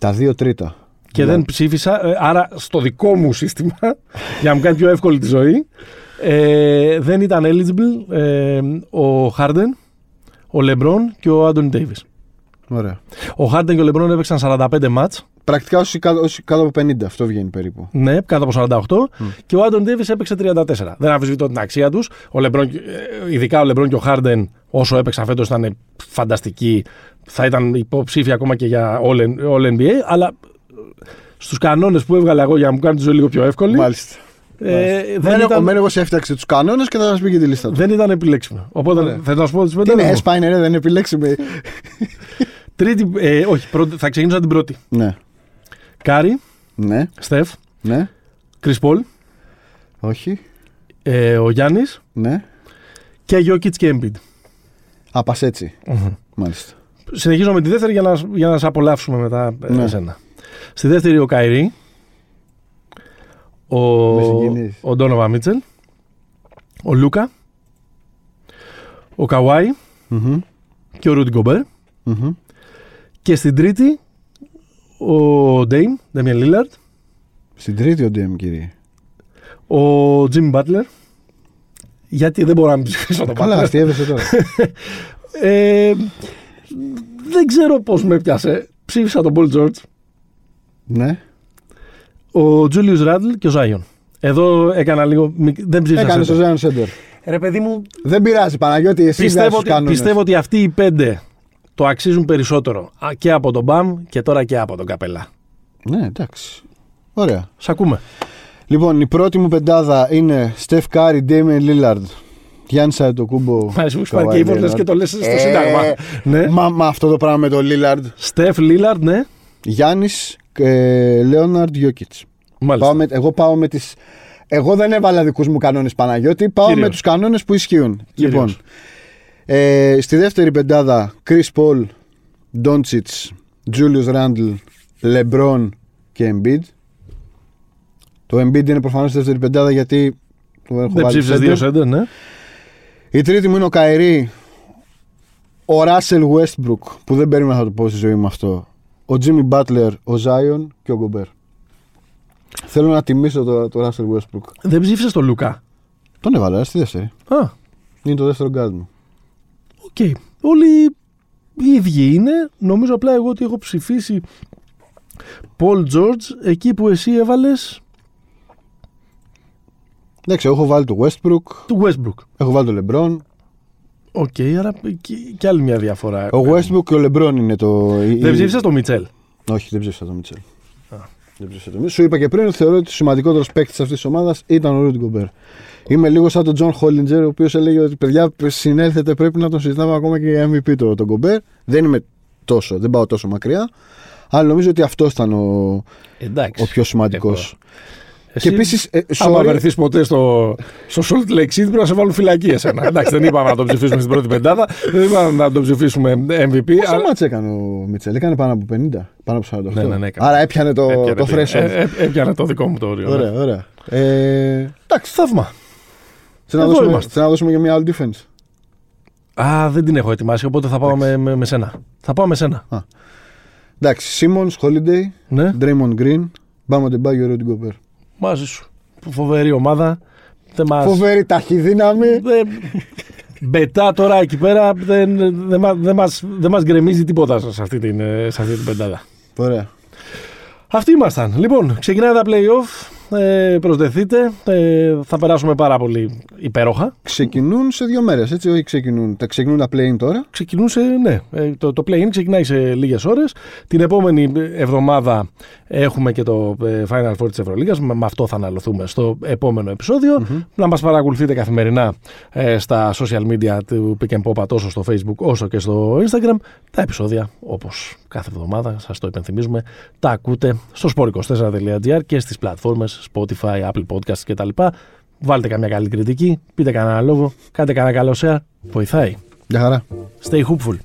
Τα δύο τρίτα. Και Ναι. δεν ψήφισα, ε, άρα στο δικό μου σύστημα, *laughs* για να μου κάνει πιο εύκολη τη ζωή, ε, δεν ήταν eligible ε, ο Χάρντεν, ο Λεμπρόν και ο Άντωνι Ντέιβις. Ωραία. Ο Χάρντεν και ο Λεμπρόν έπαιξαν 45 μάτς, Πρακτικά όσοι κάτω, όσοι κάτω από 50, αυτό βγαίνει περίπου. ναι, κάτω από 48, και ο Άντων Ντέιβις έπαιξε 34. Δεν αμφισβητώ την αξία τους. Ο Λεμπρόν, ε, ειδικά ο Λεμπρόν και ο Χάρντεν, όσο έπαιξαν φέτος ήταν φανταστικοί. Θα ήταν υποψήφια ακόμα και για all, all NBA, αλλά στους κανόνες που έβγαλα εγώ για να μου κάνει τη ζωή λίγο πιο εύκολη, Μάλιστα. ε, δεν, Δεν ήταν, ήταν... εγώ σε έφτιαξε τους κανόνες και θα σας πει και τη λίστα του. δεν ήταν επιλέξιμο. Οπότε Ωραία. θα να σου πω τις Τι πέντε. είναι, μου. έσπα είναι, ρε, δεν είναι επιλέξιμη. *laughs* Τρίτη, ε, όχι, πρώτη, θα ξεκινήσω από την πρώτη. ναι, Κάρι, ναι, Στεφ, ναι, Κρις Πολ, όχι, ε, ο Γιάννης ναι. και Γιόκιτς και Embiid. Α, πας έτσι. Μάλιστα. Συνεχίζω με τη δεύτερη για να, για να σε απολαύσουμε μετά ε, Ναι. εσένα. Στη δεύτερη ο Κάιρι, ο, Με συγκινείς. ο Ντόνοβαν Μίτσελ, ο Λούκα, ο Καουάι Μμμ, και ο Ρούντι Γκομπέρ. μμμ. Και στην τρίτη ο Ντέιμ, Ντέμιεν Λίλαρντ, Στην τρίτη ο DM, κύριε. ο Τζιμ Μπάτλερ. Γιατί δεν μπορώ να μην ψηφίσω τον Καλά, Butler. αστείευεσαι τώρα. *laughs* Ε, δεν ξέρω πώς με πιάσε. Ψήφισα τον Πολ Τζόρτζ, ναι. ο Τζούλιους Ράντλ και ο Ζάιον. Εδώ έκανα λίγο. μικ- Δεν ψήφισα. Έκανε το center. Ζέαν Σέντερ. Ρε παιδί μου, Δεν πειράζει, Παναγιώτη, εσύ πιστεύω βγάζεις ότι, κανόνες. πιστεύω ότι αυτοί οι πέντε το αξίζουν περισσότερο. Α, Και από τον Μπαμ και τώρα και από τον Καπελά. Ναι, εντάξει. Ωραία. Σ' ακούμε. Λοιπόν, η πρώτη μου πεντάδα είναι Στεφ Κάρι, Ντέμιεν Λίλαρντ, Γιάννη Σαϊτοκούμπο. Μ' αρέσει που σου πάρει και η λες και το λες στο Σύνταγμα. Ναι. Ε, Μα, μα αυτό το πράγμα με τον Λίλαρντ. Στεφ Λίλαρντ, ναι. Γιάννης Λέοναρντ Γιώκητς. Μάλιστα. Εγώ πάω με τις... Εγώ δεν έβαλα δικούς μου κανόνες Παναγιώτη. Πάω Κυρίως. με τους κανόνες που ισχύουν. Κυρίως. Λοιπόν, ε, στη δεύτερη πεντάδα, Chris Paul, Doncic, Julius Randle, LeBron και Embiid. Το Embiid είναι προφανώς στη δεύτερη πεντάδα γιατί το έχω Δεν βάλει ψήφισες center. δύο σέντερ, ναι. Η τρίτη μου είναι ο Καηρή, ο Russell Westbrook, που δεν περίμενα να το πω στη ζωή μου αυτό. Ο Jimmy Butler, ο Zion και ο Gobert. Θέλω να τιμήσω το, το Russell Westbrook. Δεν ψήφισες τον Λούκα. Τον έβαλα στη δεύτερη. Α, Είναι το δεύτερο guard μου. οκ. Όλοι οι ίδιοι είναι. Νομίζω απλά εγώ ότι έχω ψηφίσει Paul George, εκεί που εσύ έβαλες Εντάξει, έχω βάλει το Westbrook, του Westbrook. έχω βάλει το LeBron. Οκ, άρα και, και άλλη μια διαφορά. Ο Westbrook και ο LeBron είναι το. Δεν ψήφισα το Μιτσέλ; Όχι, δεν ψήφισα το Μίτσελ. Δεν ψήφισα το Μίτσελ. Σου είπα και πριν ότι θεωρώ ότι ο σημαντικότερος παίκτης αυτής της ομάδας ήταν ο Ρούντι Γκομπέρ. Είμαι λίγο σαν τον Τζον Χόλιντζερ, ο οποίος έλεγε ότι παιδιά συνέλθετε, πρέπει να τον συζητάμε ακόμα και για MVP το, τον Γκομπέρ. Δεν είμαι τόσο, δεν πάω τόσο μακριά. Αλλά νομίζω ότι αυτός ήταν ο, Εντάξει. ο πιο σημαντικός. Εγώ. Και επίσης. Ε, Άμα sorry, βρεθεί ποτέ στο, στο Salt Lake City, πρέπει να σε βάλουν φυλακή εσένα. *laughs* Εντάξει, δεν είπαμε να τον ψηφίσουμε στην πρώτη πεντάδα, δεν είπαμε να τον ψηφίσουμε MVP. Πόσα αλλά- μάτσα έκανε ο Μίτσελ, έκανε πάνω από 50, πάνω από 48. Ναι, ναι, ναι, έκανε. Άρα έπιανε το, έπιανε το τη- threshold. ε, ε, Έπιανε το δικό μου το όριο. ναι. Ωραία, ωραία. Ε, Εντάξει, θαύμα. Θε να, Εδώ δώσουμε, είμαστε. θες να δώσουμε για μια άλλη defense. Α, δεν την έχω ετοιμάσει, οπότε θα πάω με, με, με σένα. Θα πάω με σένα. Εντάξει, Simmons, Holiday, Ναι, Draymond Green, Bama Debaggio, Rudy Gobert. Μαζί σου. Φοβερή ομάδα. Δεν μας... Φοβερή ταχυδύναμη. Δεν... Μπετά τώρα εκεί πέρα δεν, δεν, μα- δεν, μας, δεν μας γκρεμίζει τίποτα σε αυτή την, ε, σε αυτή την πεντάδα. Ωραία. Αυτοί ήμασταν. Λοιπόν, ξεκινάει τα play-off. Ε, προσδεθείτε. Ε, θα περάσουμε πάρα πολύ υπέροχα. Ξεκινούν σε δύο μέρες, έτσι. Όχι, ξεκινούν. Τα ξεκινούν τα play τώρα. Ξεκινούσε, ναι. Ε, το, το play-in ξεκινάει σε λίγες ώρες. Την επόμενη εβδομάδα έχουμε και το ε, Final Four της Ευρωλίγας. Με, με αυτό θα αναλωθούμε στο επόμενο επεισόδιο. Να μας παρακολουθείτε καθημερινά ε, στα social media του Pick and Pop τόσο στο Facebook όσο και στο Instagram. Τα επεισόδια, όπως κάθε εβδομάδα, σας το υπενθυμίζουμε, τα ακούτε στο sport24.gr και στις πλατφόρμες Spotify, Apple Podcasts κτλ. Βάλτε καμιά καλή κριτική, πείτε κανένα λόγο, κάντε κανένα καλό share, βοηθάει. Γεια χαρά. Stay hopeful.